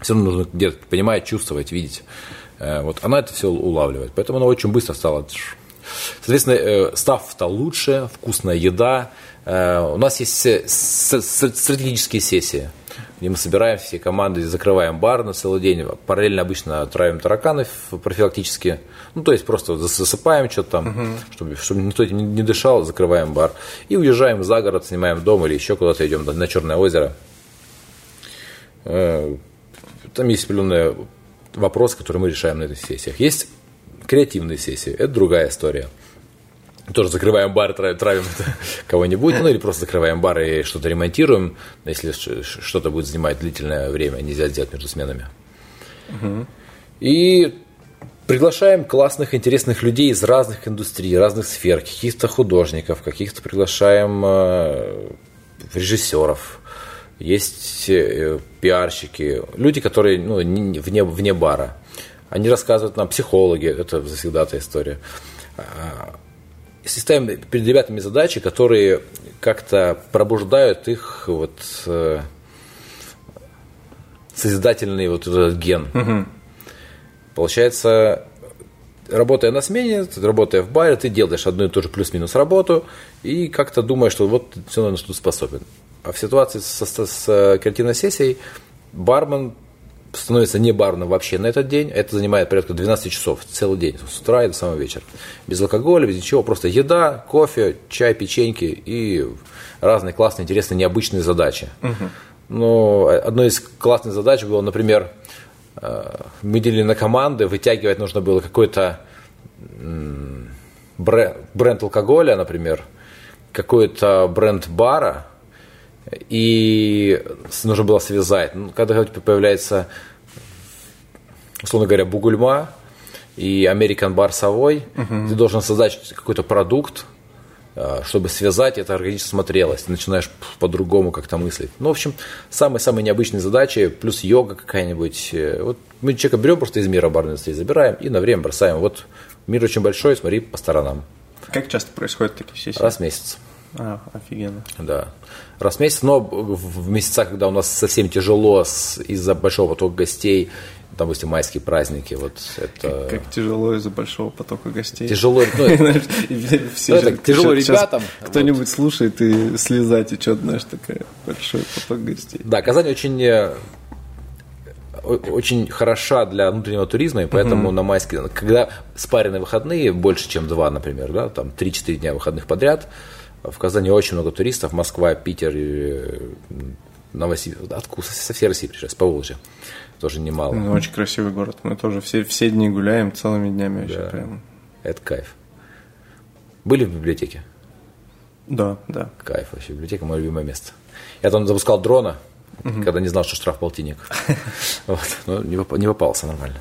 Все равно нужно где-то понимать, чувствовать, видеть. Э, вот она это все улавливает. Поэтому она очень быстро стала. Соответственно, э, став стал лучше, вкусная еда. У нас есть стратегические сессии где мы собираем все команды, закрываем бар на целый день, параллельно обычно травим тараканов профилактически, ну, то есть просто засыпаем что-то там, угу. чтобы, чтобы никто не дышал, закрываем бар, и уезжаем за город, снимаем дом или еще куда-то идем на Черное озеро. Э, там есть определенные вопросы, которые мы решаем на этих сессиях. Есть креативные сессии, это другая история – тоже закрываем бар, травим кого-нибудь, ну или просто закрываем бар и что-то ремонтируем, если что-то будет занимать длительное время, нельзя сделать между сменами. И приглашаем классных, интересных людей из разных индустрий, разных сфер, каких-то художников, каких-то приглашаем э, режиссеров, есть э, пиарщики, люди, которые ну, вне, вне бара. Они рассказывают нам, психологи, это всегда та история а, если ставим перед ребятами задачи, которые как-то пробуждают их вот э, созидательный вот этот ген. Угу. Получается, работая на смене, работая в баре, ты делаешь одну и ту же плюс-минус работу и как-то думаешь, что вот все на что способен. А в ситуации с, с, с креативной сессией бармен становится не барным вообще на этот день. Это занимает порядка 12 часов целый день, с утра и до самого вечера. Без алкоголя, без ничего, просто еда, кофе, чай, печеньки и разные классные, интересные, необычные задачи. Угу. Но одной из классных задач было, например, э, мы делили на команды, вытягивать нужно было какой-то бренд алкоголя, например, какой-то бренд бара, и нужно было связать. Ну, когда появляется, условно говоря, Бугульма и American Bar Savoy, угу. ты должен создать какой-то продукт, а, чтобы связать это органично смотрелось. Ты начинаешь по-другому как-то мыслить. Ну, в общем, самые-самые необычные задачи, плюс йога какая-нибудь. Э, вот мы человека берем просто из мира барной индустрии, забираем и на время бросаем. Вот мир очень большой, смотри по сторонам. Как часто происходят такие сессии? Раз в месяц. А, офигенно. Да. Раз в месяц, но в месяца, когда у нас совсем тяжело из-за большого потока гостей, там, допустим, майские праздники, вот это... Как, как тяжело из-за большого потока гостей. Тяжело, ну, все ну, тяжело ребятам. Кто-нибудь слушает и слеза течет, знаешь, такая большой поток гостей. Да, Казань очень э, очень хороша для внутреннего туризма, и поэтому uh-huh. на майские, когда спаренные выходные, больше, чем два, например, да, там 3-4 дня выходных подряд, в Казани очень много туристов, Москва, Питер, э, Новосибирск, откуда, со всей России приезжают, с Поволжья. Тоже немало. Ну, очень красивый город. Мы тоже все, все дни гуляем целыми днями вообще да. прям. Это кайф. Были в библиотеке? Да, да. Кайф вообще. Библиотека мое любимое место. Я там запускал дрона, угу. когда не знал, что штраф полтинник. Вот. Но не попался нормально.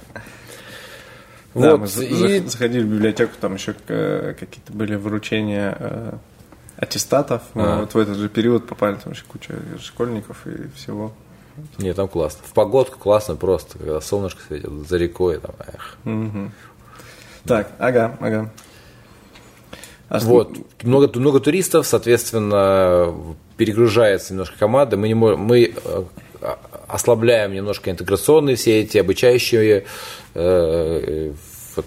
Да, Вот, мы и- заходили в библиотеку, там еще э, какие-то были вручения э, аттестатов. Мы А. вот в этот же период попали, там еще куча школьников и всего. Не, там классно. В погодку классно просто, когда солнышко светит за рекой. Там, эх. Так, ага, ага. А что- Вот. Много, много туристов, соответственно, перегружается немножко команда. Мы, не можем, мы э, ослабляем немножко интеграционные все эти обучающие э, вот,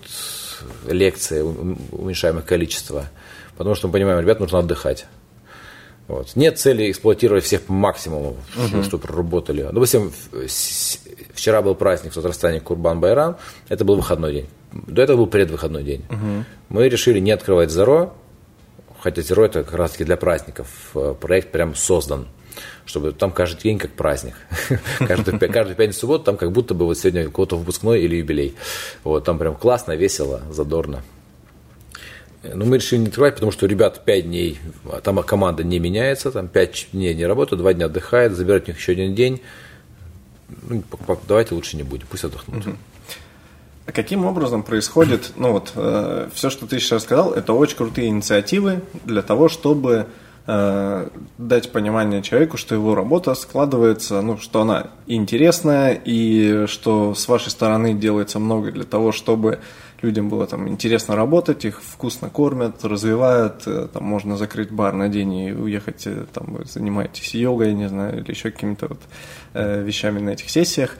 лекции, ум- уменьшаем их количество. Потому что мы понимаем, ребят, нужно отдыхать. Вот. Нет цели эксплуатировать всех по максимуму, чтобы- чтобы проработали. Ну, Допустим, вчера был праздник в Татарстане Курбан-Байрам, это был выходной день. До этого был предвыходной день. Мы решили не открывать Зеро, хотя Зеро это как раз таки для праздников. Э, Проект прям создан, чтобы там каждый день как праздник. Каждую, пя- каждую пятницу, субботу там как будто бы вот сегодня кого-то выпускной или юбилей. Вот, там прям классно, весело, задорно. Но мы решили не открывать, потому что ребят 5 дней, а там команда не меняется, там 5 дней не работают, 2 дня отдыхает, забирать у них еще один день. Ну, давайте лучше не будем, пусть отдохнут. А каким образом происходит, ну вот, все, что ты сейчас сказал, это очень крутые инициативы для того, чтобы э, дать понимание человеку, что его работа складывается, ну, что она интересная, и что с вашей стороны делается много для того, чтобы людям было там интересно работать, их вкусно кормят, развивают, э, там можно закрыть бар на день и уехать, э, там занимаетесь йогой, не знаю, или еще какими-то вот э, вещами на этих сессиях.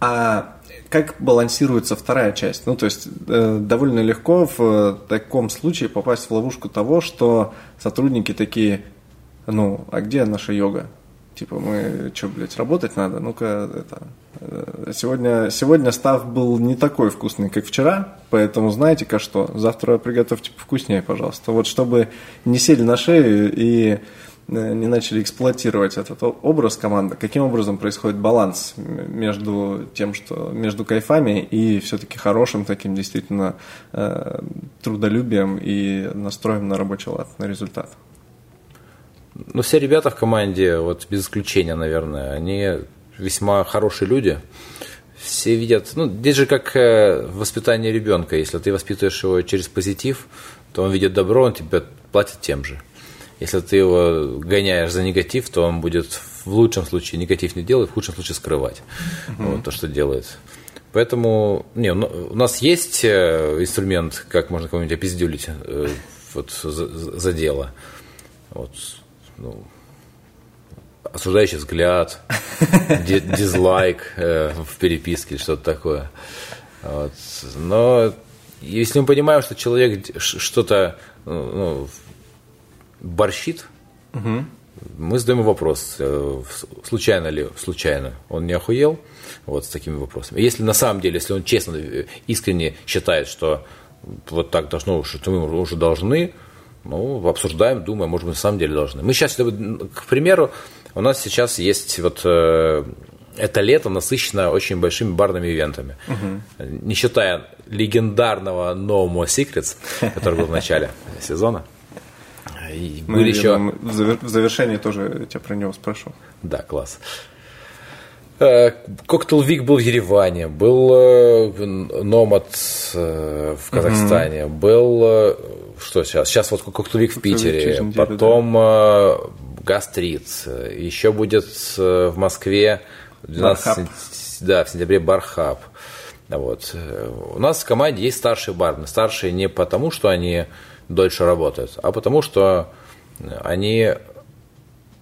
А как балансируется вторая часть? Ну, то есть э, довольно легко в э, таком случае попасть в ловушку того, что сотрудники такие, ну, а где наша йога? Типа, мы что, блядь, работать надо? Ну-ка, это... э, Сегодня, сегодня став был не такой вкусный, как вчера, поэтому знаете-ка что, завтра приготовьте вкуснее, пожалуйста. Вот чтобы не сели на шею и э, не начали эксплуатировать этот образ команды, каким образом происходит баланс между тем, что между кайфами и все-таки хорошим таким действительно э, трудолюбием и настроем на рабочий лад, на результат. Ну, все ребята в команде, вот без исключения, наверное, они весьма хорошие люди. Все видят, ну, здесь же как э, воспитание ребенка. Если ты воспитываешь его через позитив, то он видит добро, он тебе платит тем же. Если ты его гоняешь за негатив, то он будет в лучшем случае негатив не делать, в худшем случае скрывать вот, то, что делает. Поэтому не, ну, у нас есть э, инструмент, как можно кого-нибудь опиздюлить э, вот, за- за дело. Вот, ну, осуждающий взгляд, ди- дизлайк э, в переписке что-то такое. Вот. Но если мы понимаем, что человек что-то ну, борщит, мы задаем вопрос, э, случайно ли, случайно, он не охуел вот с такими вопросами. Если на самом деле, если он честно, э, искренне считает, что вот так должно, что мы уже должны, ну, обсуждаем, думаем, может быть, на самом деле должны. Мы сейчас, к примеру, у нас сейчас есть вот э, это лето насыщено очень большими барными ивентами. Не считая легендарного No More Secrets, который был в начале сезона. И Мы, были я еще... в завершении тоже тебя про него спрошу. Да, класс. Э, Cocktail Week был в Ереване, был э, Nomad э, в Казахстане, был э, что сейчас? Сейчас вот Cocktail Week в Питере, неделю, потом э, Гастрит, еще будет в Москве 12 Бархаб. сен- да, в сентябре Бархаб. Вот. У нас в команде есть старшие бармены. Старшие не потому, что они дольше работают, а потому, что они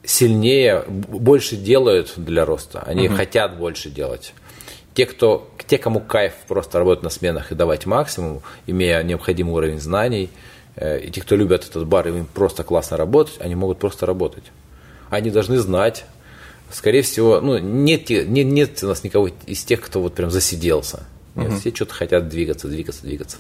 сильнее, больше делают для роста. Они хотят больше делать. Те, кто, те, кому кайф просто работать на сменах и давать максимум, имея необходимый уровень знаний, э, и те, кто любят этот бар, им просто классно работать, они могут просто работать. Они должны знать, скорее всего, ну, нет, нет, нет у нас никого из тех, кто вот прям засиделся. Нет, все что-то хотят двигаться, двигаться, двигаться.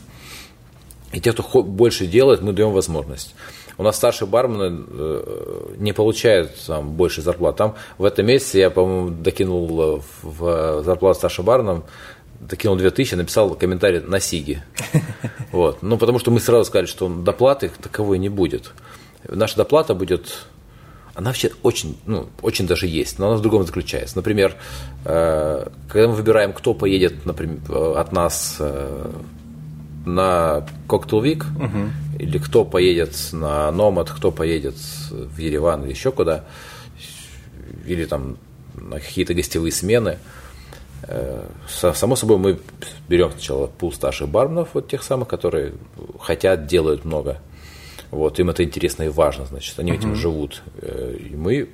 И те, кто больше делает, мы даем возможность. У нас старшие бармены э, не получают там, больше зарплат. Там в этом месяце я, по-моему, докинул э, в в зарплату старшим барменам, докинул 2000, написал комментарий на Сиге. Вот. Ну, потому что мы сразу сказали, что доплаты таковой не будет. Наша доплата будет она вообще очень, ну, очень даже есть, но она в другом заключается. Например, э, когда мы выбираем, кто поедет например, э, от нас э, на Week, угу. или кто поедет на Номад, кто поедет в Ереван или еще куда, или там на какие-то гостевые смены. Э, само собой, мы берем сначала пул старших барменов, вот тех самых, которые хотят, делают много. Вот, им это интересно и важно, значит, они uh-huh. этим живут. Э, и мы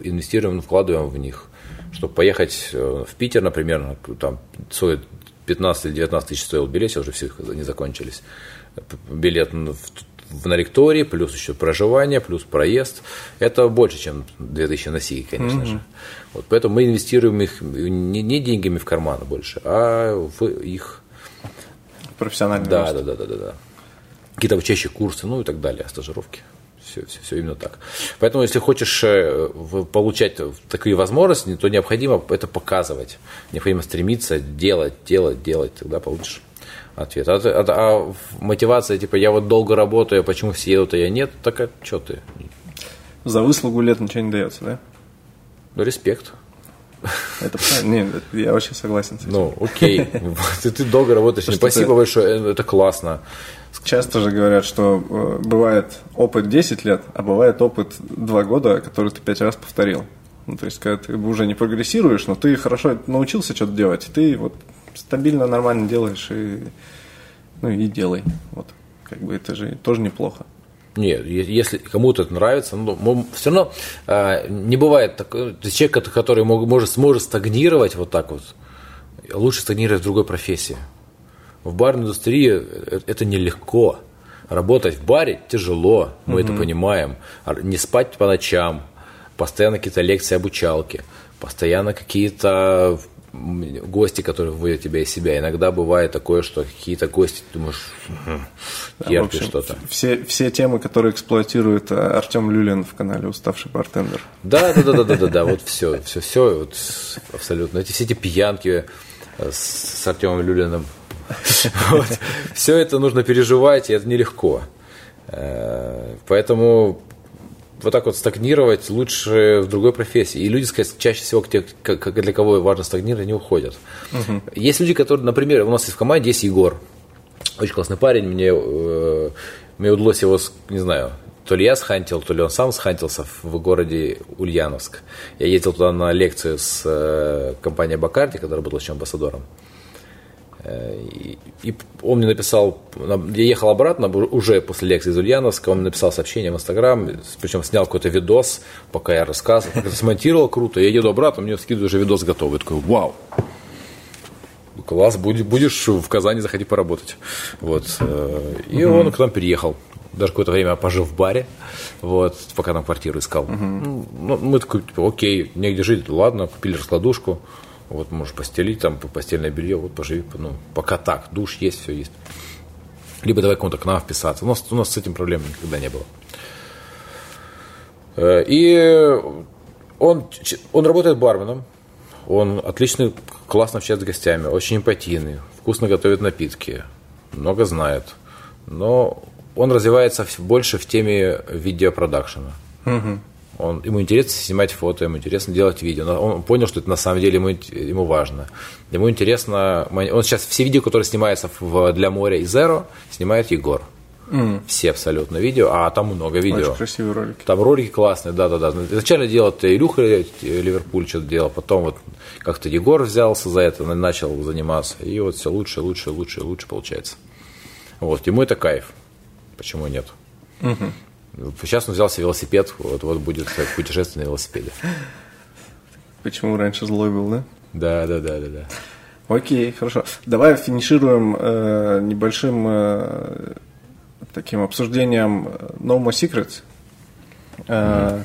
инвестируем, вкладываем в них. Чтобы поехать э, в Питер, например, там стоит 15 или 19 тысяч стоил билет, уже все не закончились. Билет в, в Наректории, плюс еще проживание, плюс проезд. Это больше, чем 2000 на Сиге, конечно mm-hmm. же. Вот поэтому мы инвестируем их не, не деньгами в карман больше, а в их профессиональный да, рост. Да, да, да, да, да. Какие-то чаще курсы, ну и так далее, стажировки все, все, все именно так. Поэтому, если хочешь э, получать такие возможности, то необходимо это показывать. Необходимо стремиться делать, делать, делать, тогда получишь ответ. А, а, а мотивация, типа, я вот долго работаю, почему все едут, а я нет, так а что ты? За выслугу лет ничего не дается, да? Ну, респект. Это правильно. Нет, я вообще согласен с этим. Ну, окей. Ты, ты долго работаешь. Спасибо большое, это классно. Часто же говорят, что э, бывает опыт 10 лет, а бывает опыт 2 года, который ты 5 раз повторил. Ну, то есть, когда ты уже не прогрессируешь, но ты хорошо научился что-то делать, и ты вот стабильно, нормально делаешь, и, ну, и делай. Вот. Как бы это же тоже неплохо. Нет, если кому-то это нравится, ну, все равно э, не бывает такого. Человек, который может, может стагнировать вот так вот, лучше стагнировать в другой профессии. В барной индустрии это нелегко. Работать в баре тяжело, мы угу. это понимаем. Не спать по ночам, постоянно какие-то лекции, обучалки, постоянно какие-то гости, которые выводят тебя из себя. Иногда бывает такое, что какие-то гости, ты думаешь, терпишь да, что-то. Все, все темы, которые эксплуатирует э, Артем Люлин в канале «Уставший бартендер». Да, да, да, да, да, да, да, вот все, все, все, вот абсолютно. Эти все эти пьянки э, с Артемом Люлиным. Все это нужно переживать, и это нелегко. Э, поэтому вот так вот стагнировать лучше в другой профессии. И люди, сказать, чаще всего, для кого важно стагнировать, не уходят. Угу. Есть люди, которые, например, у нас есть в команде есть Егор. Очень классный парень. Мне, э, мне удалось его, не знаю, то ли я схантил, то ли он сам схантился в городе Ульяновск. Я ездил туда на лекцию с э, компанией Бакарди, которая была еще амбассадором. И он мне написал, я ехал обратно, уже после лекции из Ульяновска, он мне написал сообщение в Инстаграм, причем снял какой-то видос, пока я рассказывал, как это смонтировал круто, я еду обратно, мне скидывают уже видос готовый, я такой, вау, класс, будешь, будешь в Казани, заходи поработать. Вот. Э, и угу. он к нам переехал. Даже какое-то время пожил в баре, вот, пока нам квартиру искал. Угу. Ну, мы такой, типа, окей, негде жить, ладно, купили раскладушку, вот можешь постелить там постельное белье, вот поживи, ну, пока так, душ есть, все есть. Либо давай кому-то к нам вписаться. У нас, у нас с этим проблем никогда не было. Э, и он, он работает барменом, он отличный, классно общается с гостями, очень эмпатийный, вкусно готовит напитки, много знает. Но он развивается больше в теме видеопродакшена. Угу. Он, ему интересно снимать фото, ему интересно делать видео. Он понял, что это на самом деле ему, ему важно. Ему интересно... Он сейчас все видео, которые снимаются в, для моря и Zero, снимает Егор. Mm. Все абсолютно видео, а там много видео. Очень красивые ролики. Там ролики классные, да-да-да. Изначально делал Илюха Ливерпуль что-то делал, потом вот как-то Егор взялся за это, начал заниматься, и вот все лучше, лучше, лучше, лучше получается. Вот, ему это кайф. Почему нет? Угу. Сейчас он взялся велосипед, вот, вот будет путешествие на велосипеде. Почему раньше злой был, да? Да, да, да, да, да. Окей, хорошо. Давай финишируем э, небольшим э, таким обсуждением No More Secrets. Э, mm-hmm.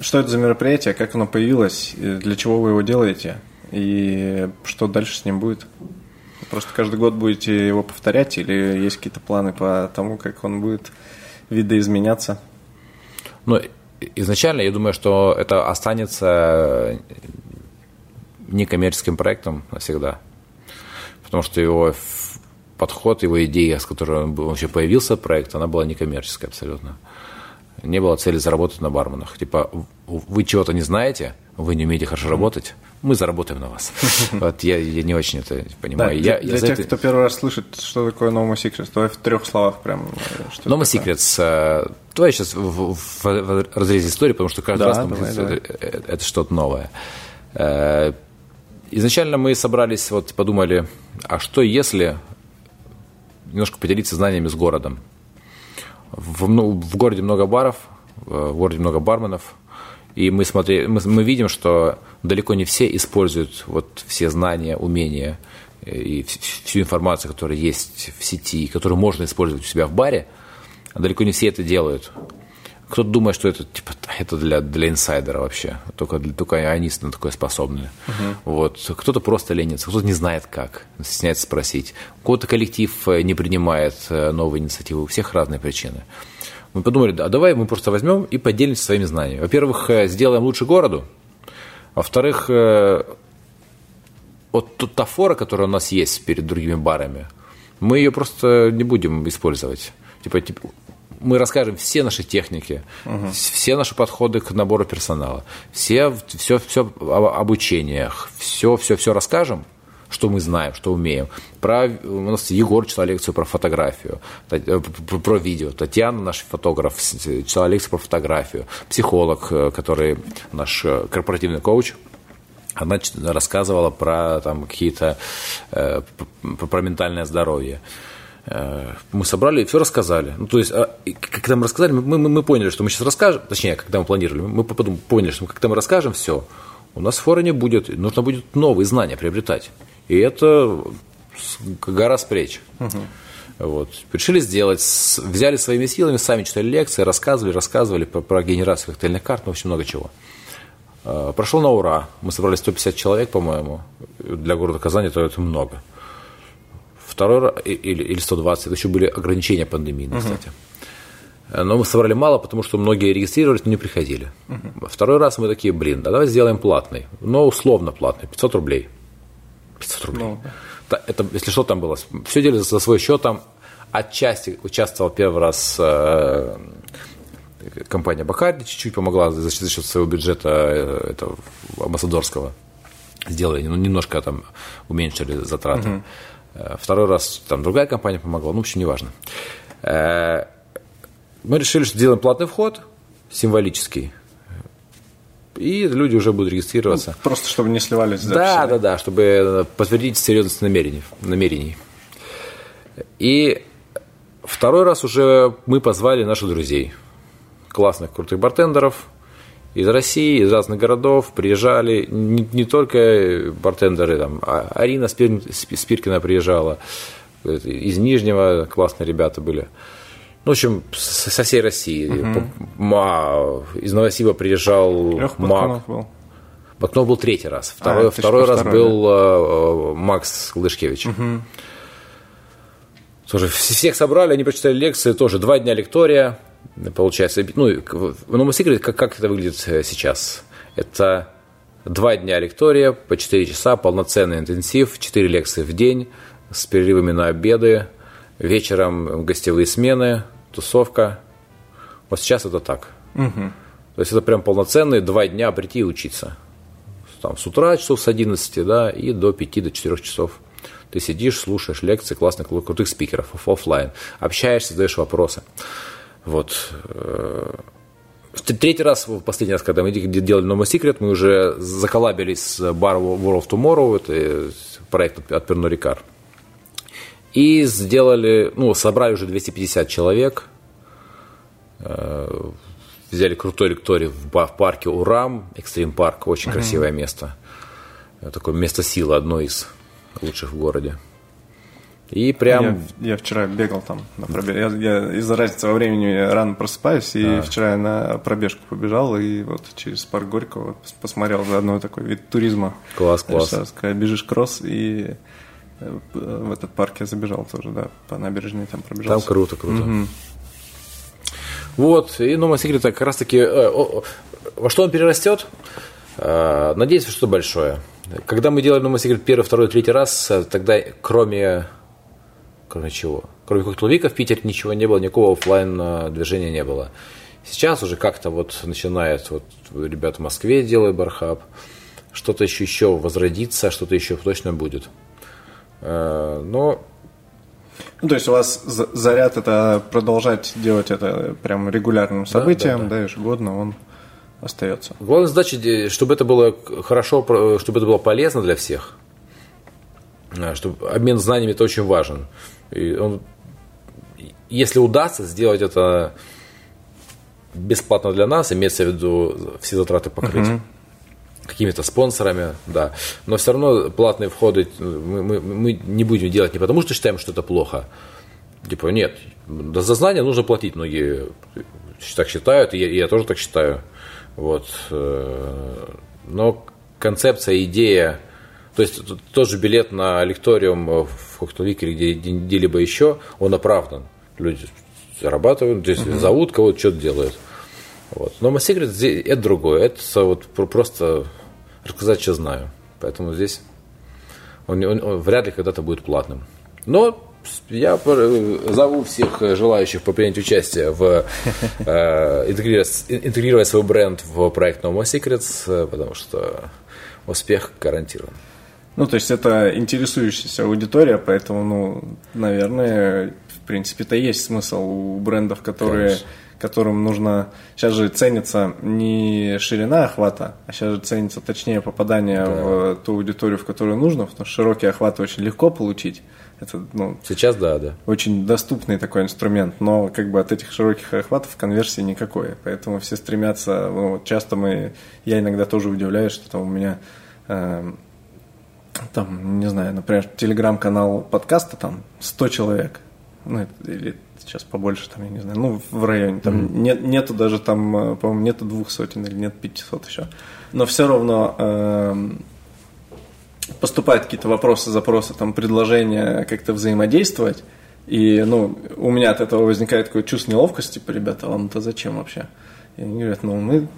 Что это за мероприятие, как оно появилось, для чего вы его делаете и что дальше с ним будет? Просто каждый год будете его повторять или есть какие-то планы по тому, как он будет видоизменяться? Ну, изначально я думаю, что это останется некоммерческим проектом навсегда. Потому что его подход, его идея, с которой он вообще появился проект, она была некоммерческая абсолютно. Не было цели заработать на барменах. Типа, вы чего-то не знаете, вы не умеете хорошо работать, мы заработаем на вас. Вот я, я не очень это понимаю. Да, я, для я тех, это... кто первый раз слышит, что такое No More Secrets, давай в трех словах прям. Что no More Secrets. Э, давай сейчас в, в, в разрезе истории, потому что каждый да, раз нам давай, это, давай. это, это что-то новое. Э, изначально мы собрались, вот подумали, а что если немножко поделиться знаниями с городом? В, ну, в городе много баров, в городе много барменов, и мы, смотри, мы, мы видим, что далеко не все используют вот все знания, умения и всю информацию, которая есть в сети, которую можно использовать у себя в баре, а далеко не все это делают. Кто-то думает, что это типа это для, для инсайдера вообще, только, только они на такое способны. Uh-huh. Вот. Кто-то просто ленится, кто-то не знает как, стесняется спросить. У кого-то коллектив э, не принимает э, новые инициативы, у всех разные причины. Мы подумали, а давай мы просто возьмем и поделимся своими знаниями. Во-первых, э, сделаем лучше городу, во-вторых, вот та фора, которая у нас есть перед другими барами, мы ее просто не будем использовать. Типа, типа мы расскажем все наши техники, угу. все наши подходы к набору персонала, все, все, все об обучениях, все, все, все расскажем, что мы знаем, что умеем. Про, у нас Егор читал лекцию про фотографию, э, про видео. Татьяна, наш фотограф, читала лекцию про фотографию. Психолог, э, который наш э, корпоративный коуч, она рассказывала про там какие-то э, про ментальное здоровье. Э, мы собрали и все рассказали. Ну, то есть, а, когда мы рассказали, мы, мы, мы поняли, что мы сейчас расскажем, точнее, когда мы планировали, мы потом поняли, что когда мы расскажем все, у нас фора не будет, нужно будет новые знания приобретать. И это гора с плеч. Угу. Вот. Решили сделать, взяли своими силами, сами читали лекции, рассказывали, рассказывали про, про генерацию коктейльных карт, ну, очень много чего. Э, Прошел на ура. Мы собрали 150 человек, по-моему. Для города Казани это, это много второй раз, или, или 120, это еще были ограничения пандемии, кстати. Но мы собрали мало, потому что многие регистрировались, но не приходили. Uh-huh. Второй раз мы такие, блин, да давай сделаем платный, но условно платный, 500 рублей. 500 рублей. No. Да, это, если что там было, все делали за свой счет, там отчасти участвовал первый раз э, компания Бакарди, чуть-чуть помогла за, за счет своего бюджета э, этого амбассадорского. Сделали, ну, немножко там уменьшили затраты. Э, второй раз там другая компания помогла, ну, в общем, неважно. Э, мы решили, что сделаем платный вход, символический, и люди уже будут регистрироваться. Ну, просто чтобы не сливались. Да, да, да, чтобы подтвердить серьезность намерений. намерений. И второй раз уже мы позвали наших друзей, классных, крутых бартендеров, из России, из разных городов приезжали не, не только бартендеры, там, а Арина Спир, Спиркина приезжала, из Нижнего классные ребята были. Ну, в общем, со всей России. Угу. Из Новосиба приезжал Лех Мак. Был. Бакнов был третий раз. Второй, а, второй раз второй, был да. Э, Макс Лышкевич. Угу. Тоже всех собрали, они прочитали лекции, тоже два дня лектория, получается, ну, no more secret, как, как это выглядит э, сейчас? Это два дня лектория по 4 часа, полноценный интенсив, 4 лекции в день с перерывами на обеды, вечером гостевые смены, тусовка. Вот сейчас это так. Угу. То есть это прям полноценные два дня прийти и учиться. Там с утра часов с 11, да, и до 5 до 4 часов. Ты сидишь, слушаешь лекции классных, крутых спикеров офлайн, общаешься, задаешь вопросы. Вот. Э, третий раз, последний раз, когда мы делали No More Secret, мы уже заколабились с Bar World of Tomorrow, это проект от Pernod Ricard. И сделали, ну, собрали уже 250 человек, э, взяли крутой лекторий в парке Урам, Экстрим парк, очень uh-huh. красивое место. Такое место силы, одно из лучших в городе. И прям... Я, я вчера бегал там на пробежку. Я, я из-за разницы во времени рано просыпаюсь, и а. вчера я на пробежку побежал, и вот через парк Горького посмотрел заодно такой вид туризма. Класс, класс. Сейчас, когда бежишь кросс, и э, в этот парк я забежал тоже, да, по набережной там пробежал. Там круто, круто. Угу. Вот, и Нома Секрет как раз-таки... Э, во что он перерастет? Э, надеюсь, что большое. Когда мы делали Нома Секрет первый, второй, третий раз, э, тогда кроме Кроме чего? Кроме коктейлвика в Питере ничего не было, никакого офлайн движения не было. Сейчас уже как-то вот начинает, вот ребята в Москве делают бархаб, что-то еще, еще возродится, что-то еще точно будет. Э, но ну, то есть у вас заряд это продолжать делать это прям регулярным событием, да, да, да. да ежегодно он остается. Главная задача, чтобы это было хорошо, чтобы это было полезно для всех. Э, чтобы обмен знаниями это очень важен. И он, если удастся сделать это бесплатно для нас, имеется в виду все затраты покрыть. Uh-huh какими-то спонсорами, да. Но все равно платные входы мы, мы, мы не будем делать не потому, что считаем, что это плохо. Типа, нет, за знания нужно платить. Многие так считают, и я, и я тоже так считаю. Вот. Э, но концепция, идея, то есть тот же билет на лекториум в Хоктовике или где-либо еще, он оправдан. Люди зарабатывают, здесь uh-huh. зовут кого-то, что-то делают. Вот. Но My Secret это другое. Это вот просто рассказать, что знаю. Поэтому здесь он, он, он вряд ли когда-то будет платным. Но я зову всех желающих принять участие в э, интегрировать, интегрировать свой бренд в проект No More Secrets, потому что успех гарантирован. Ну, то есть это интересующаяся аудитория, поэтому, ну, наверное, в принципе-то есть смысл у брендов, которые Конечно которым нужно... Сейчас же ценится не ширина охвата, а сейчас же ценится точнее попадание да. в ту аудиторию, в которую нужно, потому что широкие охваты очень легко получить. Это, ну, Сейчас да, да. Очень доступный такой инструмент, но как бы от этих широких охватов конверсии никакой. Поэтому все стремятся, ну, часто мы, я иногда тоже удивляюсь, что там у меня э, там, не знаю, например, телеграм-канал подкаста там 100 человек, ну, или сейчас побольше, там, я не знаю, ну, в районе, там mm-hmm. нет, нету даже там, э, по-моему, нету двух сотен или нет 500 еще. Но все равно э, поступают какие-то вопросы, запросы, там, предложения как-то взаимодействовать, и, ну, у меня от этого возникает такое чувство неловкости, типа, ребята, вам это зачем вообще? И они говорят, ну, мы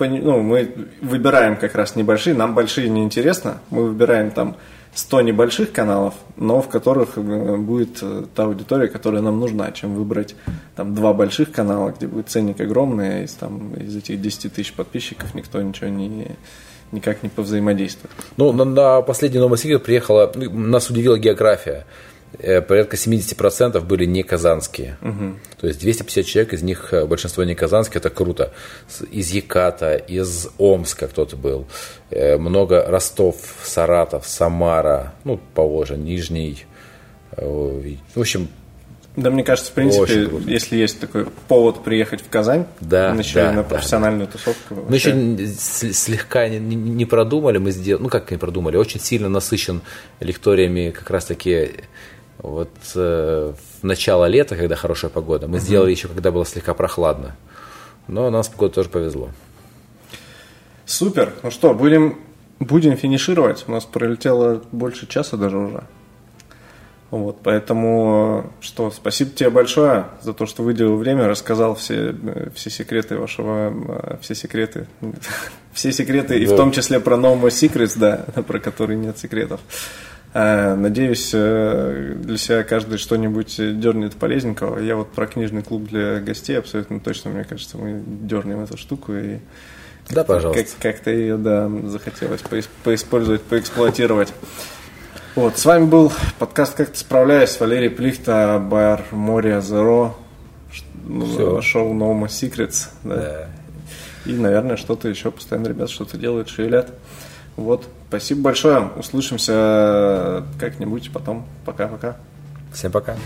ну, мы выбираем как раз небольшие, нам большие не интересно, мы выбираем там 100 небольших каналов, но в которых э, будет э, та аудитория, которая нам нужна, чем выбрать там два больших канала, где будет ценник огромный, а из, там, из этих 10 тысяч подписчиков никто ничего не, никак не повзаимодействует. Ну, на, на последний Новый Сигар приехала, ну, нас удивила география. Э, порядка 70% были не казанские. Угу. То есть 250 человек, из них э, большинство не казанские, это круто. Из Яката, из Омска кто-то был. Э, много Ростов, Саратов, Самара, ну, Поволжье, Нижний. В общем, да, мне кажется, в принципе, если есть такой повод приехать в Казань, да, еще да, на профессиональную да. тусовку. Мы еще слегка не, не продумали, мы сделали, ну как не продумали, очень сильно насыщен лекториями как раз таки вот э, в начало лета, когда хорошая погода, мы угу. сделали еще, когда было слегка прохладно. Но нам с погодой тоже повезло. Супер. Ну что, будем, будем финишировать. У нас пролетело больше часа даже уже. Вот, поэтому что, спасибо тебе большое за то, что выделил время, рассказал все, все секреты вашего, э, все секреты, все секреты, да. и в том числе про No More Secrets, да, про которые нет секретов. Э, надеюсь, э, для себя каждый что-нибудь дернет полезненького. Я вот про книжный клуб для гостей абсолютно точно, мне кажется, мы дернем эту штуку и да, пожалуйста. Как- как-то ее, да, захотелось поиспользовать, поэксплуатировать. Вот, с вами был подкаст «Как ты справляешься?» Валерий Плихта, бар Море Зеро, шоу No More Secrets. Да. да. И, наверное, что-то еще постоянно ребят что-то делают, шевелят. Вот, спасибо большое. Услышимся как-нибудь потом. Пока-пока. Всем пока.